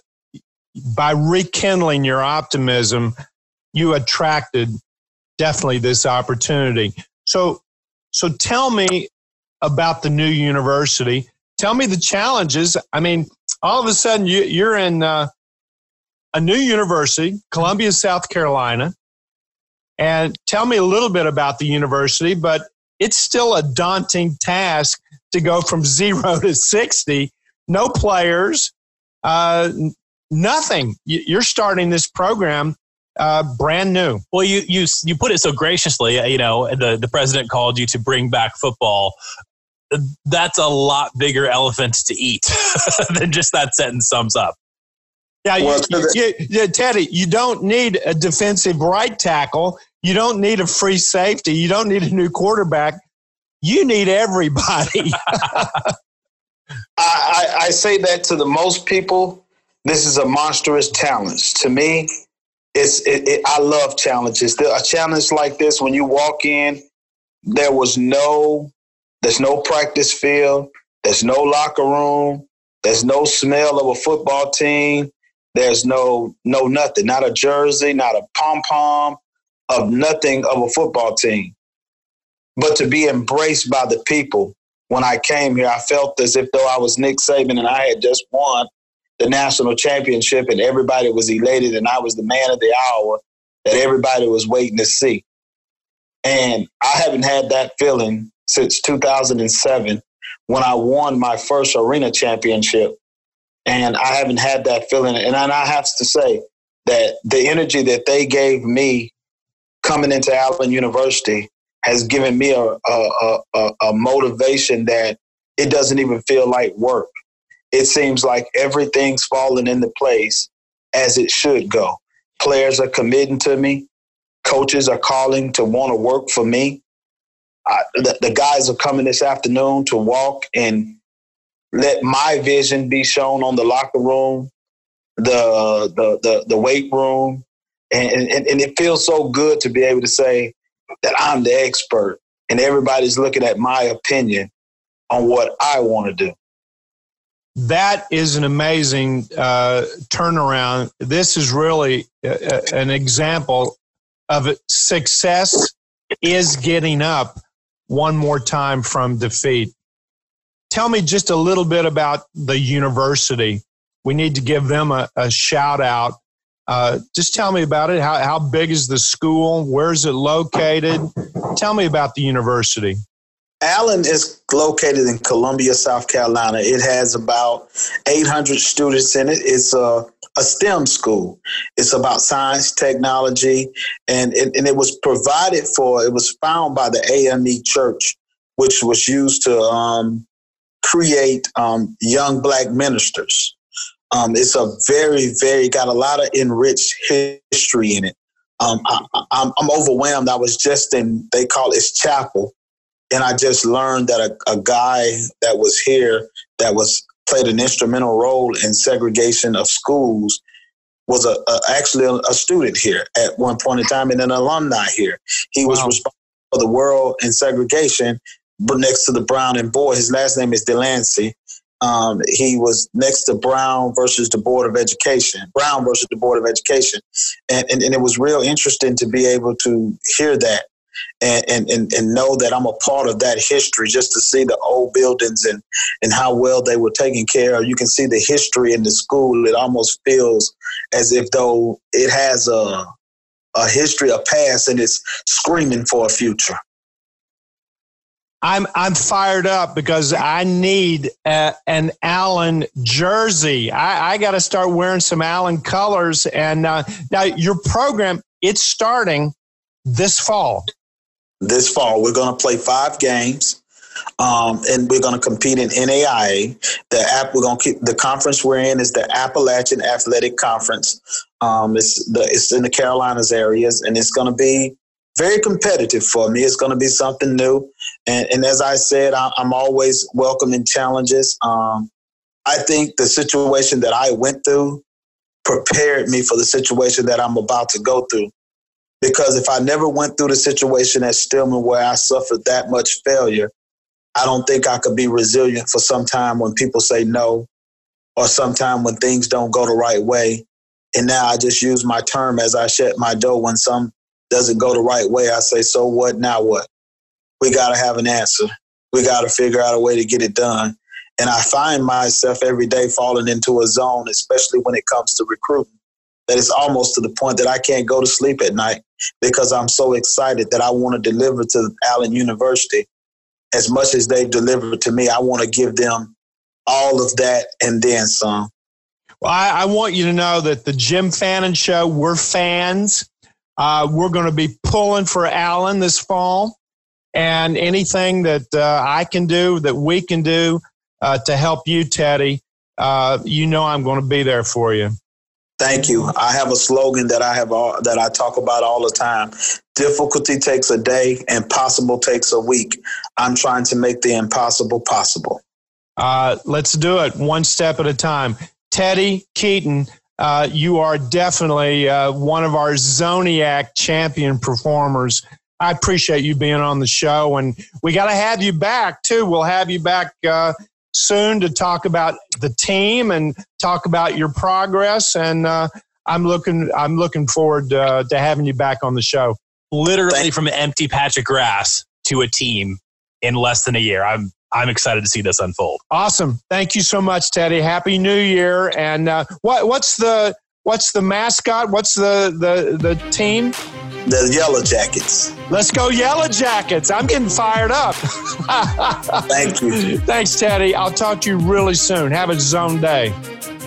Speaker 2: by rekindling your optimism, you attracted definitely this opportunity. So, so tell me about the new university. Tell me the challenges. I mean, all of a sudden you, are in uh, a new university, Columbia, South Carolina, and tell me a little bit about the university. But it's still a daunting task to go from zero to sixty. No players, uh, nothing. You're starting this program uh, brand new.
Speaker 3: Well, you you you put it so graciously. You know, the the president called you to bring back football. That's a lot bigger elephant to eat than just that sentence sums up.
Speaker 2: Yeah, well, you, you, you, Teddy, you don't need a defensive right tackle. You don't need a free safety. You don't need a new quarterback. You need everybody.
Speaker 4: I, I, I say that to the most people. This is a monstrous challenge. To me, it's it, it, I love challenges. A challenge like this, when you walk in, there was no, there's no practice field, there's no locker room, there's no smell of a football team, there's no no nothing, not a jersey, not a pom pom, of nothing of a football team. But to be embraced by the people when I came here, I felt as if though I was Nick Saban and I had just won the national championship and everybody was elated and I was the man of the hour that everybody was waiting to see. And I haven't had that feeling since 2007 when I won my first arena championship. And I haven't had that feeling. And I have to say that the energy that they gave me coming into Allen University has given me a, a, a, a motivation that it doesn't even feel like work it seems like everything's falling into place as it should go. Players are committing to me. Coaches are calling to want to work for me. I, the, the guys are coming this afternoon to walk and let my vision be shown on the locker room, the the the, the weight room, and, and and it feels so good to be able to say that I'm the expert and everybody's looking at my opinion on what I want to do
Speaker 2: that is an amazing uh, turnaround. This is really a, a, an example of success is getting up one more time from defeat. Tell me just a little bit about the university. We need to give them a, a shout out. Uh, just tell me about it. How, how big is the school? Where is it located? Tell me about the university.
Speaker 4: Allen is located in Columbia, South Carolina. It has about 800 students in it. It's a, a STEM school. It's about science, technology, and it, and it was provided for, it was found by the AME Church, which was used to um, create um, young black ministers. Um, it's a very, very, got a lot of enriched history in it. Um, I, am overwhelmed. I was just in, they call it chapel and I just learned that a, a guy that was here that was played an instrumental role in segregation of schools was a, a actually a, student here at one point in time and an alumni here. He wow. was responsible for the world in segregation next to the Brown and Board. His last name is Delancey. Um, he was next to Brown versus the Board of Education, Brown versus the Board of Education. And, and, and it was real interesting to be able to hear that and, and, and, know that I'm a part of that history just to see the old buildings and, and how well they were taken care of. You can see the history in the school. It almost feels as if though it has a, a history, a past, and it's screaming for a future.
Speaker 2: I'm I'm fired up because I need a, an Allen jersey. I, I got to start wearing some Allen colors. And uh, now your program it's starting this fall
Speaker 4: this fall. We're going to play five games. Um, and we're going to compete in NAIA. The app we're going to keep the conference we're in is the Appalachian Athletic Conference. Um, it's the it's in the Carolinas areas, and it's going to be very competitive for me. It's going to be something new. And, and as I said, I, am always welcoming challenges. Um, I think the situation that I went through prepared me for the situation that I'm about to go through. Because if I never went through the situation at Stillman where I suffered that much failure, I don't think I could be resilient for some time when people say no or sometime when things don't go the right way. And now I just use my term as I shut my dough when some doesn't go the right way. I say, so what? Now what? We got to have an answer. We got to figure out a way to get it done. And I find myself every day falling into a zone, especially when it comes to recruiting, that it's almost to the point that I can't go to sleep at night because I'm so excited that I want to deliver to Allen University as much as they've delivered to me. I want to give them all of that and then some.
Speaker 2: Well, I, I want you to know that the Jim Fannin Show, we're fans. Uh, we're going to be pulling for Allen this fall. And anything that uh, I can do, that we can do uh, to help you, Teddy, uh, you know I'm going to be there for you.
Speaker 4: Thank you. I have a slogan that I have all, that I talk about all the time. Difficulty takes a day, impossible takes a week. I'm trying to make the impossible possible.
Speaker 2: Uh, let's do it one step at a time. Teddy Keaton, uh, you are definitely uh, one of our Zoniac champion performers. I appreciate you being on the show, and we got to have you back too. We'll have you back uh, soon to talk about the team and talk about your progress. And uh, I'm looking, I'm looking forward uh, to having you back on the show.
Speaker 5: Literally from an empty patch of grass to a team in less than a year. I'm I'm excited to see this unfold.
Speaker 2: Awesome. Thank you so much, Teddy. Happy New Year. And uh, what what's the what's the mascot? What's the the the team?
Speaker 4: The Yellow Jackets.
Speaker 2: Let's go Yellow Jackets. I'm getting fired up.
Speaker 4: Thank you.
Speaker 2: Thanks, Teddy. I'll talk to you really soon. Have a zone day.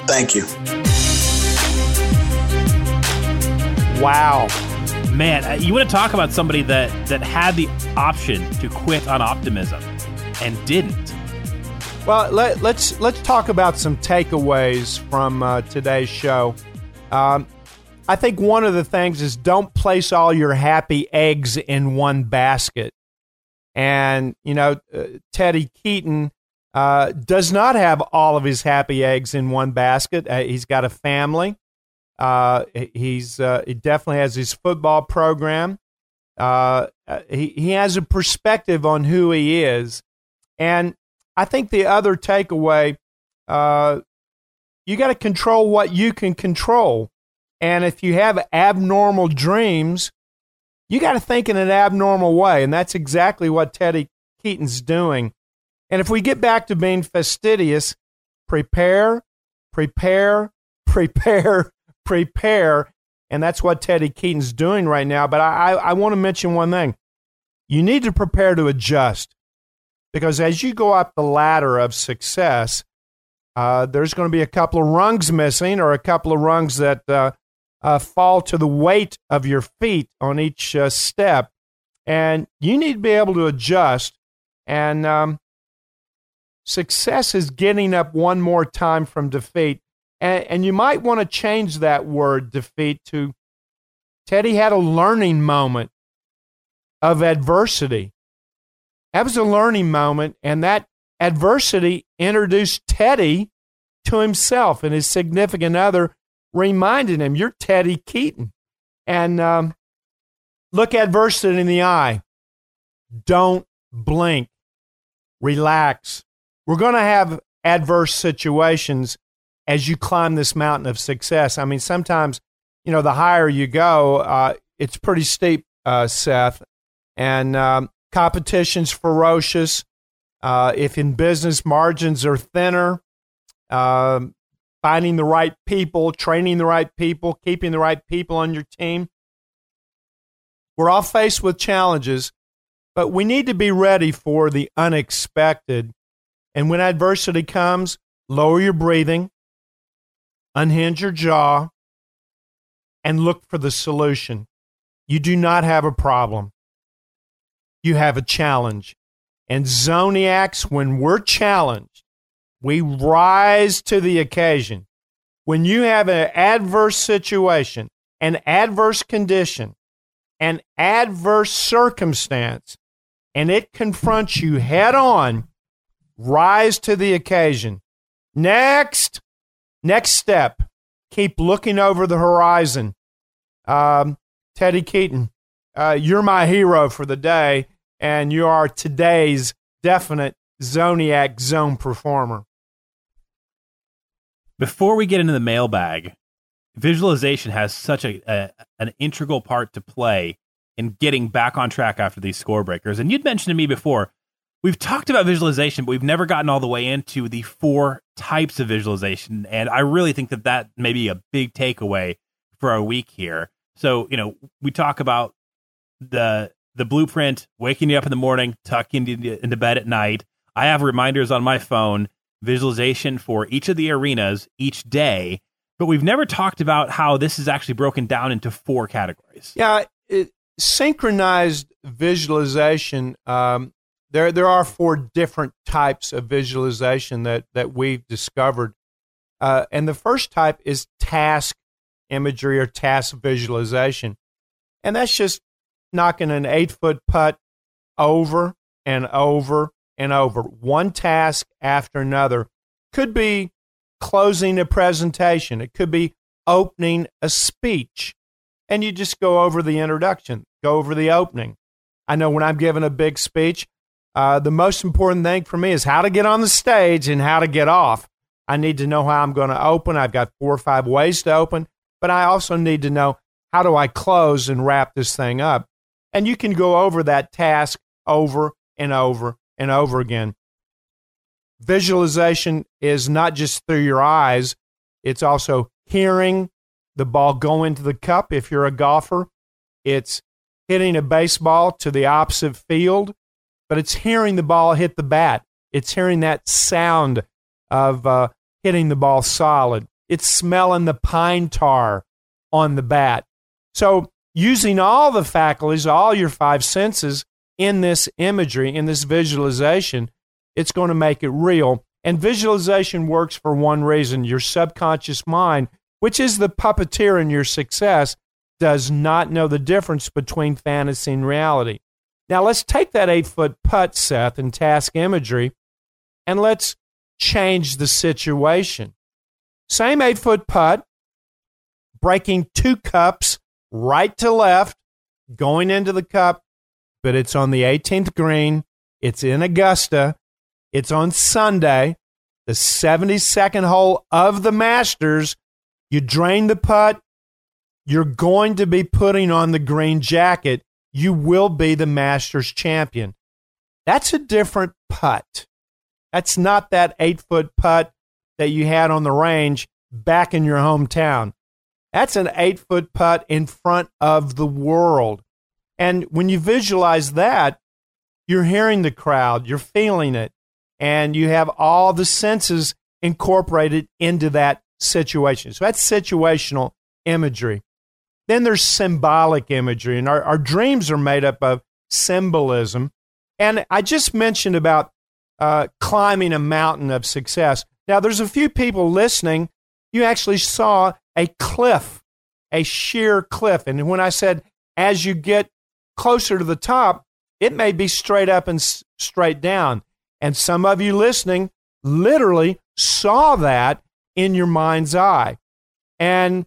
Speaker 4: Thank you.
Speaker 3: Wow. Man, uh, you want to talk about somebody that that had the option to quit on optimism and didn't.
Speaker 2: Well, let, us let's, let's talk about some takeaways from uh, today's show. Um, I think one of the things is don't place all your happy eggs in one basket. And you know, uh, Teddy Keaton uh, does not have all of his happy eggs in one basket. Uh, he's got a family. Uh, he's uh, he definitely has his football program. he he has a perspective on who he is and I think the other takeaway, uh, you got to control what you can control. And if you have abnormal dreams, you got to think in an abnormal way. And that's exactly what Teddy Keaton's doing. And if we get back to being fastidious, prepare, prepare, prepare, prepare. And that's what Teddy Keaton's doing right now. But I, I, I want to mention one thing you need to prepare to adjust. Because as you go up the ladder of success, uh, there's going to be a couple of rungs missing or a couple of rungs that uh, uh, fall to the weight of your feet on each uh, step. And you need to be able to adjust. And um, success is getting up one more time from defeat. And, and you might want to change that word defeat to Teddy had a learning moment of adversity. That was a learning moment, and that adversity introduced Teddy to himself, and his significant other reminded him, You're Teddy Keaton. And um, look adversity in the eye. Don't blink. Relax. We're going to have adverse situations as you climb this mountain of success. I mean, sometimes, you know, the higher you go, uh, it's pretty steep, uh, Seth. And um, competition's ferocious. Uh, if in business margins are thinner, uh, finding the right people, training the right people, keeping the right people on your team. We're all faced with challenges, but we need to be ready for the unexpected. And when adversity comes, lower your breathing, unhinge your jaw, and look for the solution. You do not have a problem you have a challenge. And Zoniacs, when we're challenged, we rise to the occasion. When you have an adverse situation, an adverse condition, an adverse circumstance and it confronts you head on, rise to the occasion. Next, next step, keep looking over the horizon. Um, Teddy Keaton, uh, you're my hero for the day, and you are today's definite Zoniac zone performer.
Speaker 3: Before we get into the mailbag, visualization has such a, a, an integral part to play in getting back on track after these score breakers. And you'd mentioned to me before, we've talked about visualization, but we've never gotten all the way into the four types of visualization. And I really think that that may be a big takeaway for our week here. So, you know, we talk about the the blueprint, waking you up in the morning, tucking you into bed at night. I have reminders on my phone, visualization for each of the arenas each day, but we've never talked about how this is actually broken down into four categories.
Speaker 2: Yeah, it, synchronized visualization. Um, there, there are four different types of visualization that that we've discovered, uh, and the first type is task imagery or task visualization, and that's just knocking an eight foot putt over and over and over, one task after another. Could be closing a presentation, it could be opening a speech. And you just go over the introduction, go over the opening. I know when I'm giving a big speech, uh, the most important thing for me is how to get on the stage and how to get off. I need to know how I'm going to open. I've got four or five ways to open, but I also need to know how do I close and wrap this thing up. And you can go over that task over and over and over again. Visualization is not just through your eyes, it's also hearing the ball go into the cup if you're a golfer. It's hitting a baseball to the opposite field, but it's hearing the ball hit the bat. It's hearing that sound of uh, hitting the ball solid. It's smelling the pine tar on the bat. So using all the faculties, all your five senses in this imagery, in this visualization, it's going to make it real. And visualization works for one reason your subconscious mind, which is the puppeteer in your success, does not know the difference between fantasy and reality. Now, let's take that eight foot putt, Seth, and task imagery, and let's change the situation. Same eight foot putt, breaking two cups right to left, going into the cup, but it's on the 18th green. It's in Augusta. It's on Sunday, the 72nd hole of the Masters. You drain the putt. You're going to be putting on the green jacket. You will be the Masters champion. That's a different putt. That's not that eight foot putt that you had on the range back in your hometown. That's an eight foot putt in front of the world. And when you visualize that, you're hearing the crowd, you're feeling it, and you have all the senses incorporated into that situation. So that's situational imagery. Then there's symbolic imagery, and our, our dreams are made up of symbolism. And I just mentioned about uh, climbing a mountain of success. Now, there's a few people listening. You actually saw a cliff, a sheer cliff. And when I said, as you get closer to the top, it may be straight up and s- straight down. And some of you listening literally saw that in your mind's eye. And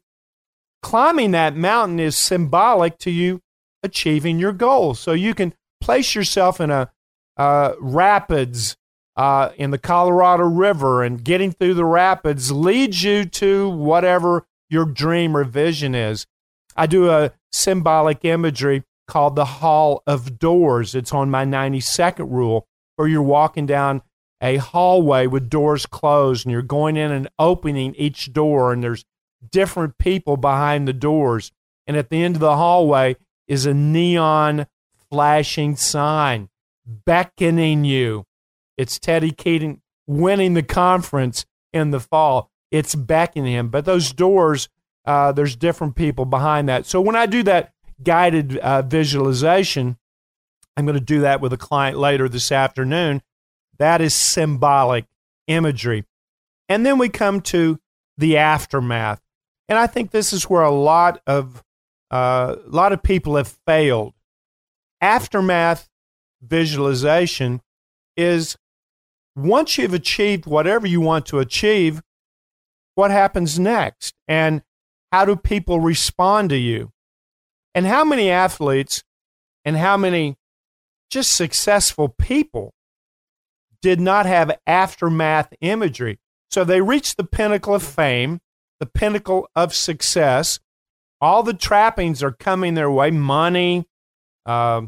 Speaker 2: climbing that mountain is symbolic to you achieving your goals. So you can place yourself in a uh, rapids uh, in the Colorado River, and getting through the rapids leads you to whatever your dream or vision is. I do a symbolic imagery called the Hall of Doors. It's on my 92nd rule, where you're walking down a hallway with doors closed, and you're going in and opening each door, and there's different people behind the doors. And at the end of the hallway is a neon flashing sign beckoning you it's Teddy Keaton winning the conference in the fall. It's beckoning him. But those doors, uh, there's different people behind that. So when I do that guided uh, visualization, I'm going to do that with a client later this afternoon. That is symbolic imagery. And then we come to the aftermath. And I think this is where a lot of uh, a lot of people have failed. Aftermath visualization is once you've achieved whatever you want to achieve, what happens next? And how do people respond to you? And how many athletes and how many just successful people did not have aftermath imagery? So they reached the pinnacle of fame, the pinnacle of success. All the trappings are coming their way money, uh,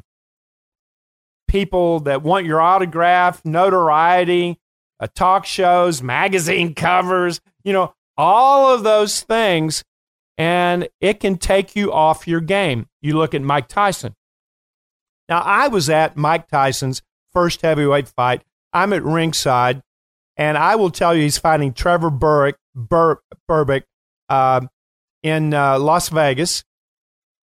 Speaker 2: people that want your autograph, notoriety, uh, talk shows, magazine covers, you know, all of those things. And it can take you off your game. You look at Mike Tyson. Now, I was at Mike Tyson's first heavyweight fight. I'm at ringside, and I will tell you, he's fighting Trevor Berbick, Bur- Berbick uh, in uh, Las Vegas.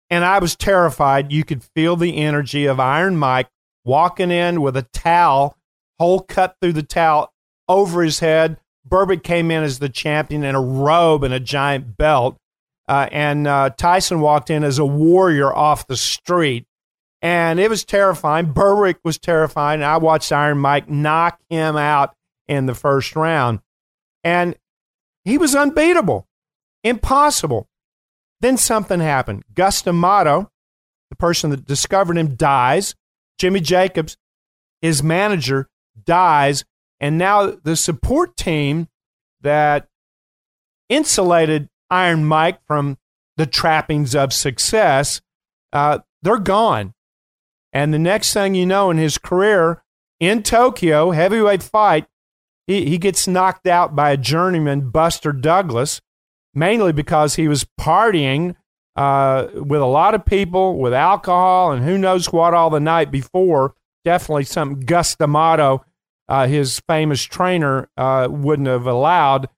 Speaker 2: And I was terrified. You could feel the energy of Iron Mike walking in with a towel, hole cut through the towel over his head. Berbick came in as the champion in a robe and a giant belt. Uh, and uh, Tyson walked in as a warrior off the street. And it was terrifying. Berbick was terrifying. I watched Iron Mike knock him out in the first round. And he was unbeatable, impossible. Then something happened. Cus D'Amato, the person that discovered him, dies. Jimmy Jacobs, his manager, dies. And now the support team that insulated Iron Mike from the trappings of success, uh, they're gone. And the next thing you know in his career in Tokyo, heavyweight fight, he, he gets knocked out by a journeyman, Buster Douglas, mainly because he was partying uh, with a lot of people, with alcohol, and who knows what all the night before. Definitely something Cus D'Amato, uh, his famous trainer, uh, wouldn't have allowed.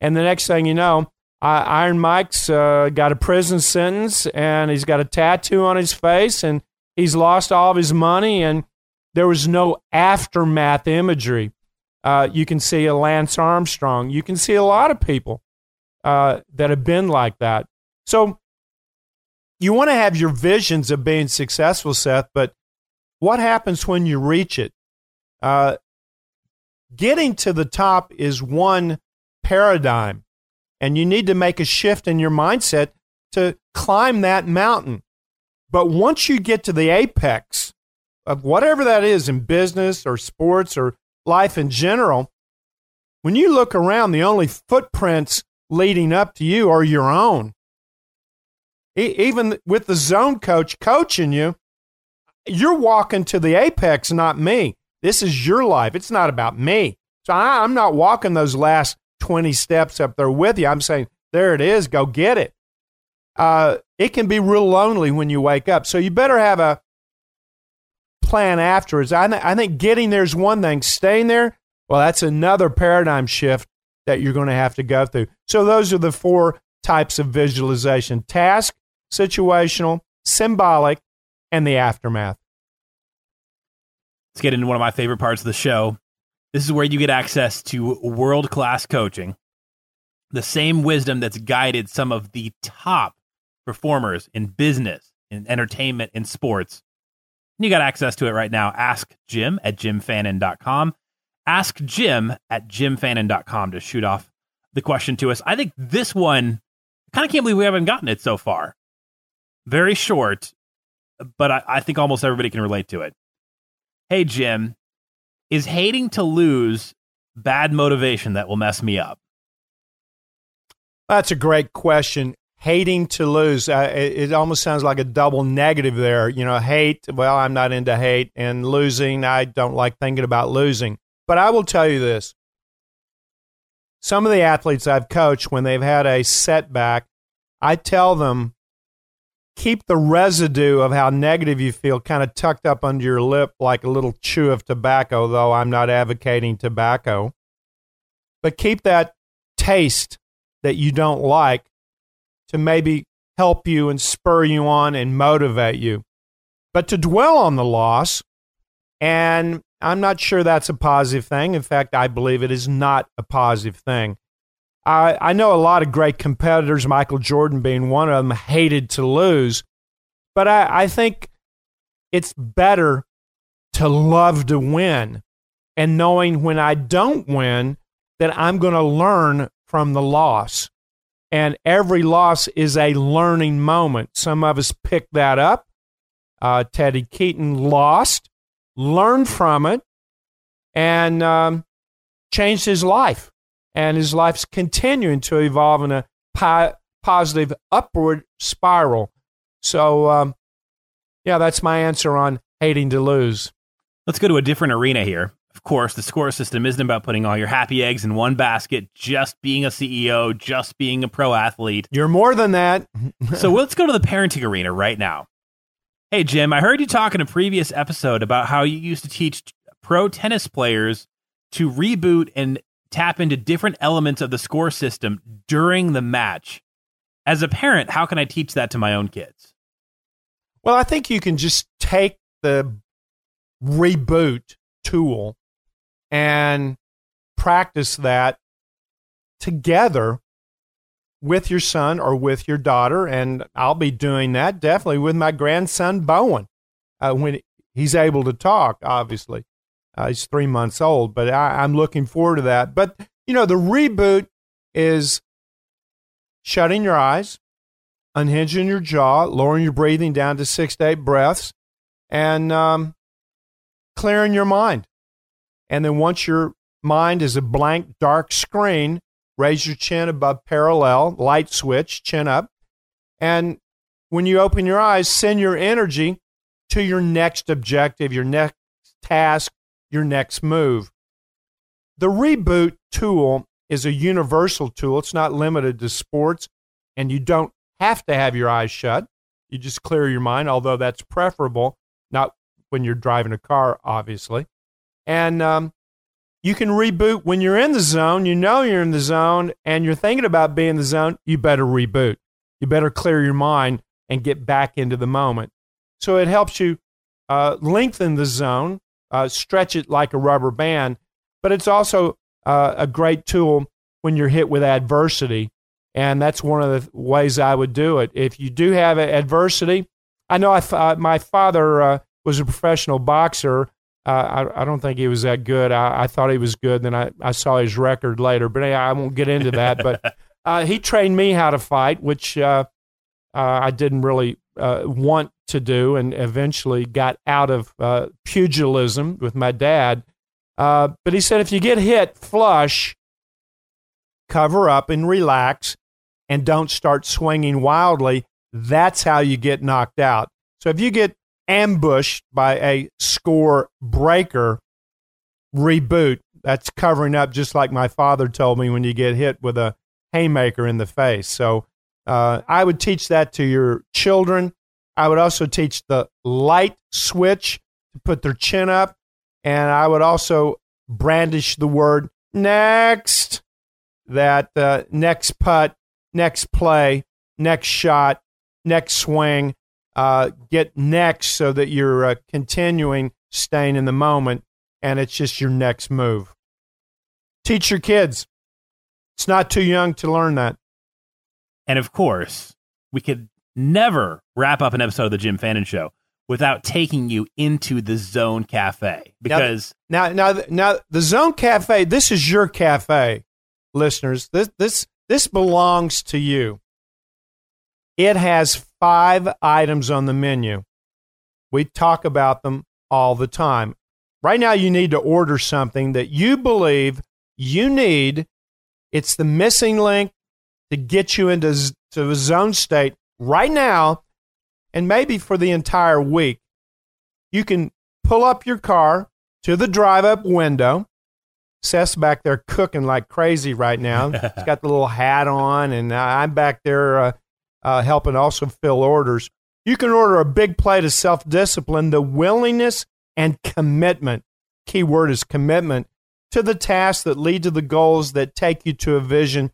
Speaker 2: And the next thing you know, Iron Mike's uh, got a prison sentence and he's got a tattoo on his face and he's lost all of his money and there was no aftermath imagery. Uh, you can see a Lance Armstrong. You can see a lot of people uh, that have been like that. So you want to have your visions of being successful, Seth, but what happens when you reach it? Uh, getting to the top is one paradigm, and you need to make a shift in your mindset to climb that mountain. But once you get to the apex of whatever that is in business or sports or life in general, when you look around, the only footprints leading up to you are your own even with the zone coach coaching you, you're walking to the apex, not me. This is your life. It's not about me. So I, am not walking those last 20 steps up there with you. I'm saying, there it is. Go get it. Uh, it can be real lonely when you wake up. So you better have a plan afterwards. I, th- I think getting there is one thing. Staying there, well, that's another paradigm shift that you're going to have to go through. So those are the four types of visualization task, situational, symbolic, and the aftermath.
Speaker 3: Let's get into one of my favorite parts of the show. This is where you get access to world class coaching, the same wisdom that's guided some of the top performers in business, in entertainment, in sports. You got access to it right now. Ask Jim at jimfannin.com. Ask Jim at jimfannin.com to shoot off the question to us. I think this one, I kind of can't believe we haven't gotten it so far very short, but I, I think almost everybody can relate to it. Hey, Jim, is hating to lose bad motivation that will mess me up?
Speaker 2: That's a great question. Hating to lose, uh, it, it, almost sounds like a double negative there. You know, hate, well, I'm not into hate, and losing, I don't like thinking about losing. But I will tell you this some of the athletes I've coached, when they've had a setback, I tell them keep the residue of how negative you feel kind of tucked up under your lip like a little chew of tobacco, though I'm not advocating tobacco. But keep that taste that you don't like to maybe help you and spur you on and motivate you. But to dwell on the loss, and I'm not sure that's a positive thing. In fact, I believe it is not a positive thing. I, I know a lot of great competitors, Michael Jordan being one of them, hated to lose. But I, I think it's better to love to win and knowing when I don't win that I'm going to learn from the loss. And every loss is a learning moment. Some of us pick that up. Uh, Teddy Keaton lost, learned from it, and um, changed his life. And his life's continuing to evolve in a po- positive upward spiral. So, um, yeah, that's my answer on hating to lose.
Speaker 3: Let's go to a different arena here. Of course, the score system isn't about putting all your happy eggs in one basket, just being a CEO, just being a pro athlete.
Speaker 2: You're more than that.
Speaker 3: so let's go to the parenting arena right now. Hey, Jim, I heard you talk in a previous episode about how you used to teach pro tennis players to reboot and tap into different elements of the score system during the match. As a parent, how can I teach that to my own kids?
Speaker 2: Well, I think you can just take the reboot tool and practice that together with your son or with your daughter. And I'll be doing that definitely with my grandson, Bowen, uh, when he's able to talk, obviously. Uh, he's three months old, but I, I'm looking forward to that. But, you know, the reboot is shutting your eyes, unhinging your jaw, lowering your breathing down to six to eight breaths, and um, clearing your mind. And then once your mind is a blank, dark screen, raise your chin above parallel, light switch, chin up. And when you open your eyes, send your energy to your next objective, your next task, your next move. The reboot tool is a universal tool. It's not limited to sports, and you don't have to have your eyes shut. You just clear your mind, although that's preferable, not when you're driving a car, obviously. And um, you can reboot when you're in the zone. You know you're in the zone and you're thinking about being in the zone. You better reboot. You better clear your mind and get back into the moment. So it helps you uh, lengthen the zone, uh, stretch it like a rubber band, but it's also uh, a great tool when you're hit with adversity. And that's one of the ways I would do it. If you do have adversity, I know I, uh, my father uh, was a professional boxer uh, I, I, don't think he was that good. I, I, thought he was good. Then I, I saw his record later, but I won't get into that. But uh, he trained me how to fight, which uh, uh I didn't really uh, want to do, and eventually got out of uh, pugilism with my dad. but he said if you get hit flush, cover up and relax, and don't start swinging wildly. That's how you get knocked out. So if you get ambushed by a score breaker reboot. That's covering up, just like my father told me when you get hit with a haymaker in the face. So uh, I would teach that to your children. I would also teach the light switch to put their chin up. And I would also brandish the word next, that uh, next putt, next play, next shot, next swing uh, get next so that you're uh, continuing staying in the moment and it's just your next move. Teach your kids. It's not too young to learn that.
Speaker 3: And of course, we could never wrap up an episode of the Jim Fannin Show without taking you into the Zone Cafe because
Speaker 2: now, now, now, now the Zone Cafe. This is your cafe, listeners. This this this belongs to you. It has five items on the menu. We talk about them all the time. Right now, you need to order something that you believe you need. It's the missing link to get you into to a zone state right now and maybe for the entire week. You can pull up your car to the drive up window. Seth's back there cooking like crazy right now. He's got the little hat on, and I'm back there uh, uh, helping also fill orders. You can order a big plate of self discipline, the willingness and commitment. Key word is commitment to the tasks that lead to the goals that take you to a vision.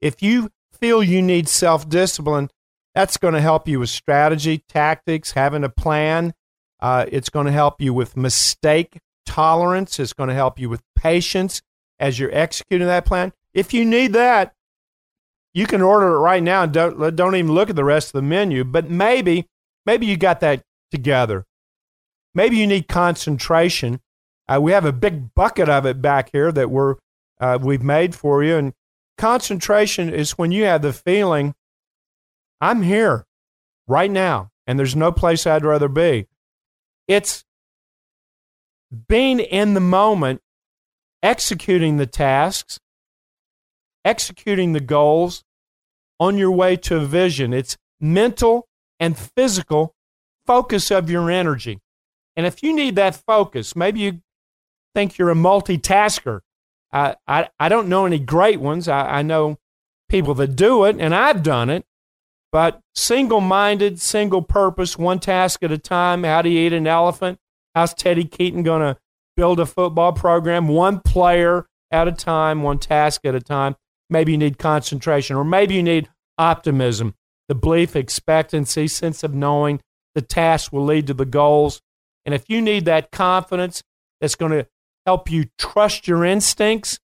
Speaker 2: If you feel you need self discipline, that's going to help you with strategy, tactics, having a plan. Uh, it's going to help you with mistake tolerance. It's going to help you with patience as you're executing that plan. If you need that, you can order it right now and don't don't even look at the rest of the menu. But maybe maybe you got that together. Maybe you need concentration. Uh, we have a big bucket of it back here that we're uh, we've made for you, and concentration is when you have the feeling, I'm here right now, and there's no place I'd rather be. It's being in the moment, executing the tasks, executing the goals on your way to a vision. It's mental and physical focus of your energy. And if you need that focus, maybe you think you're a multitasker. I, I, I don't know any great ones. I, I know people that do it, and I've done it. But single minded, single purpose, one task at a time. How do you eat an elephant? How's Teddy Keaton going to build a football program? One player at a time, one task at a time. Maybe you need concentration, or maybe you need optimism, the belief, expectancy, sense of knowing the task will lead to the goals. And if you need that confidence that's going to help you trust your instincts,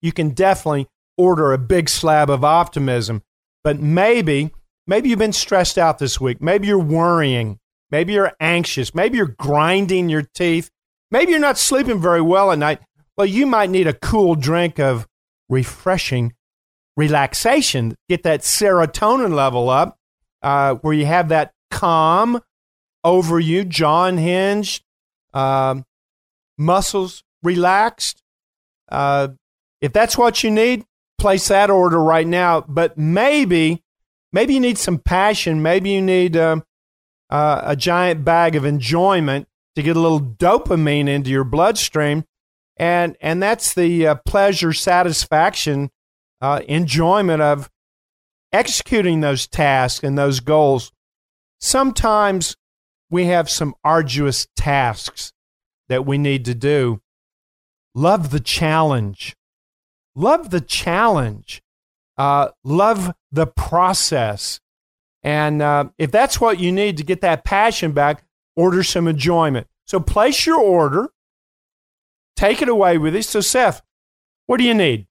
Speaker 2: you can definitely order a big slab of optimism. But maybe, maybe you've been stressed out this week. Maybe you're worrying. Maybe you're anxious. Maybe you're grinding your teeth. Maybe you're not sleeping very well at night. Well, you might need a cool drink of refreshing relaxation. Get that serotonin level up uh, where you have that calm over you, jaw unhinged, uh, muscles relaxed. Uh, if that's what you need, place that order right now. But maybe, maybe you need some passion. Maybe you need uh, uh, a giant bag of enjoyment to get a little dopamine into your bloodstream, and and that's the uh, pleasure, satisfaction, uh, enjoyment of executing those tasks and those goals. Sometimes we have some arduous tasks that we need to do. Love the challenge. Love the challenge. Uh, love the process. And uh, if that's what you need to get that passion back, order some enjoyment. So place your order, take it away with you. So, Seth, what do you need?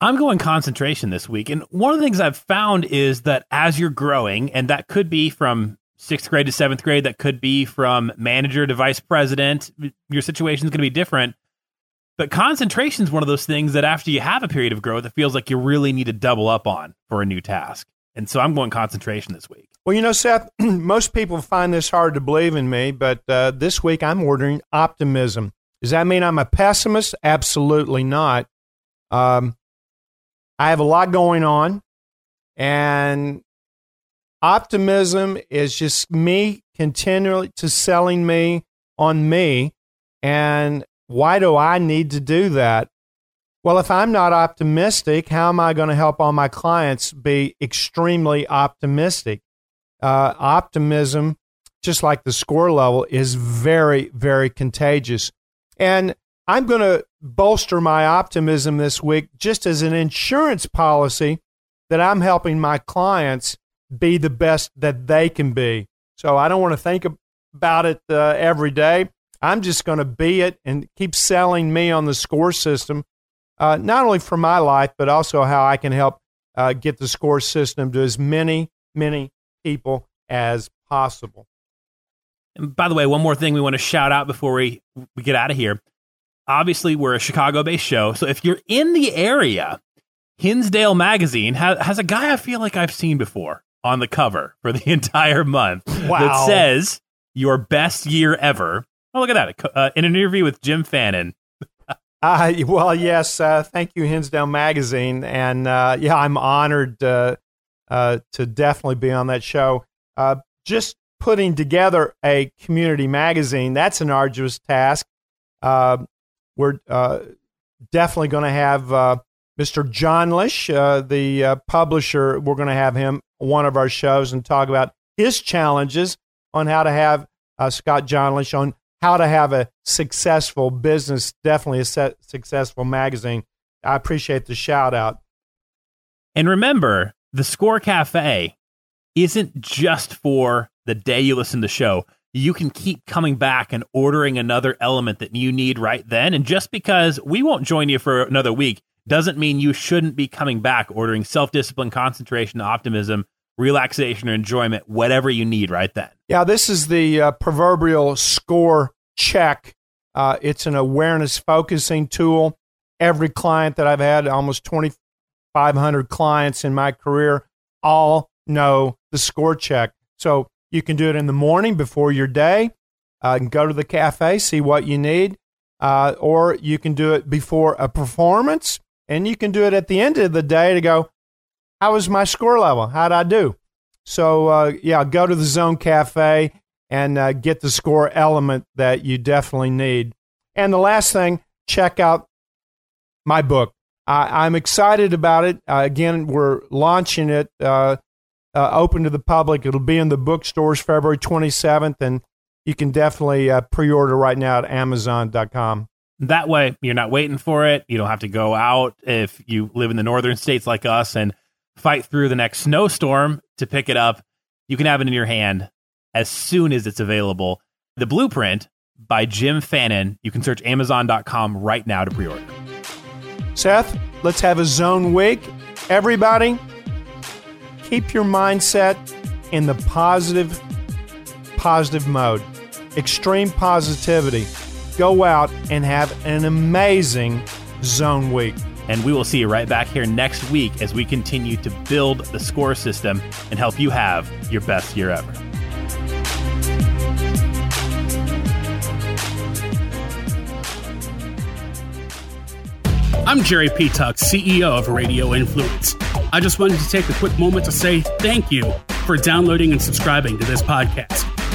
Speaker 3: I'm going concentration this week. And one of the things I've found is that as you're growing, and that could be from sixth grade to seventh grade, that could be from manager to vice president, your situation is going to be different. But concentration is one of those things that after you have a period of growth, it feels like you really need to double up on for a new task. And so I'm going concentration this week.
Speaker 2: Well, you know, Seth, most people find this hard to believe in me, but uh, this week I'm ordering optimism. Does that mean I'm a pessimist? Absolutely not. Um, I have a lot going on, and optimism is just me continually to selling me on me. And why do I need to do that? Well, if I'm not optimistic, how am I going to help all my clients be extremely optimistic? Uh, optimism, just like the score level, is very, very contagious. And I'm going to bolster my optimism this week just as an insurance policy that I'm helping my clients be the best that they can be. So I don't want to think about it uh, every day. I'm just going to be it and keep selling me on the score system, uh, not only for my life, but also how I can help uh, get the score system to as many, many people as possible.
Speaker 3: And by the way, one more thing we want to shout out before we, we get out of here. Obviously, we're a Chicago based show. So if you're in the area, Hinsdale Magazine has, has a guy I feel like I've seen before on the cover for the entire month
Speaker 2: wow.
Speaker 3: that says your best year ever. Oh, look at that. Uh, in an interview with Jim Fannin.
Speaker 2: uh, well, yes. Uh, thank you, Hinsdale Magazine. And uh, yeah, I'm honored uh, uh, to definitely be on that show. just putting together a community magazine, that's an arduous task. we're definitely going to have Mr. John Lish, the publisher. We're going to have him one of our shows and talk about his challenges on how to have uh, Scott Jonlish on how to have a successful business, definitely a successful magazine. I appreciate the shout out.
Speaker 3: And remember, the Score Cafe isn't just for the day you listen to the show. You can keep coming back and ordering another element that you need right then. And just because we won't join you for another week doesn't mean you shouldn't be coming back ordering self discipline, concentration, optimism, relaxation, or enjoyment, whatever you need right then.
Speaker 2: Yeah, this is the uh, proverbial score check. Uh, it's an awareness focusing tool. Every client that I've had, almost 2,500 clients in my career, all know the score check. So you can do it in the morning before your day. Uh, go to the cafe, see what you need, uh, or you can do it before a performance, and you can do it at the end of the day to go, how was my score level? How'd I do? So, uh, yeah, go to the Zone Cafe and uh, get the score element that you definitely need. And the last thing, check out my book. I, am excited about it. Uh, again, we're launching it uh, uh, open to the public. It'll be in the bookstores February 27th, and you can definitely uh, pre order right now at Amazon.com.
Speaker 3: That way, you're not waiting for it. You don't have to go out if you live in the northern states like us and fight through the next snowstorm to pick it up. You can have it in your hand as soon as it's available. The Blueprint by Jim Fannin. You can search Amazon.com right now to pre order.
Speaker 2: Seth, let's have a zone week. Everybody, keep your mindset in the positive, positive mode. Extreme positivity. Go out and have an amazing zone week.
Speaker 3: And we will see you right back here next week as we continue to build the score system and help you have your best year ever.
Speaker 6: I'm Jerry P. Tuck, CEO of Radio Influence. I just wanted to take a quick moment to say thank you for downloading and subscribing to this podcast.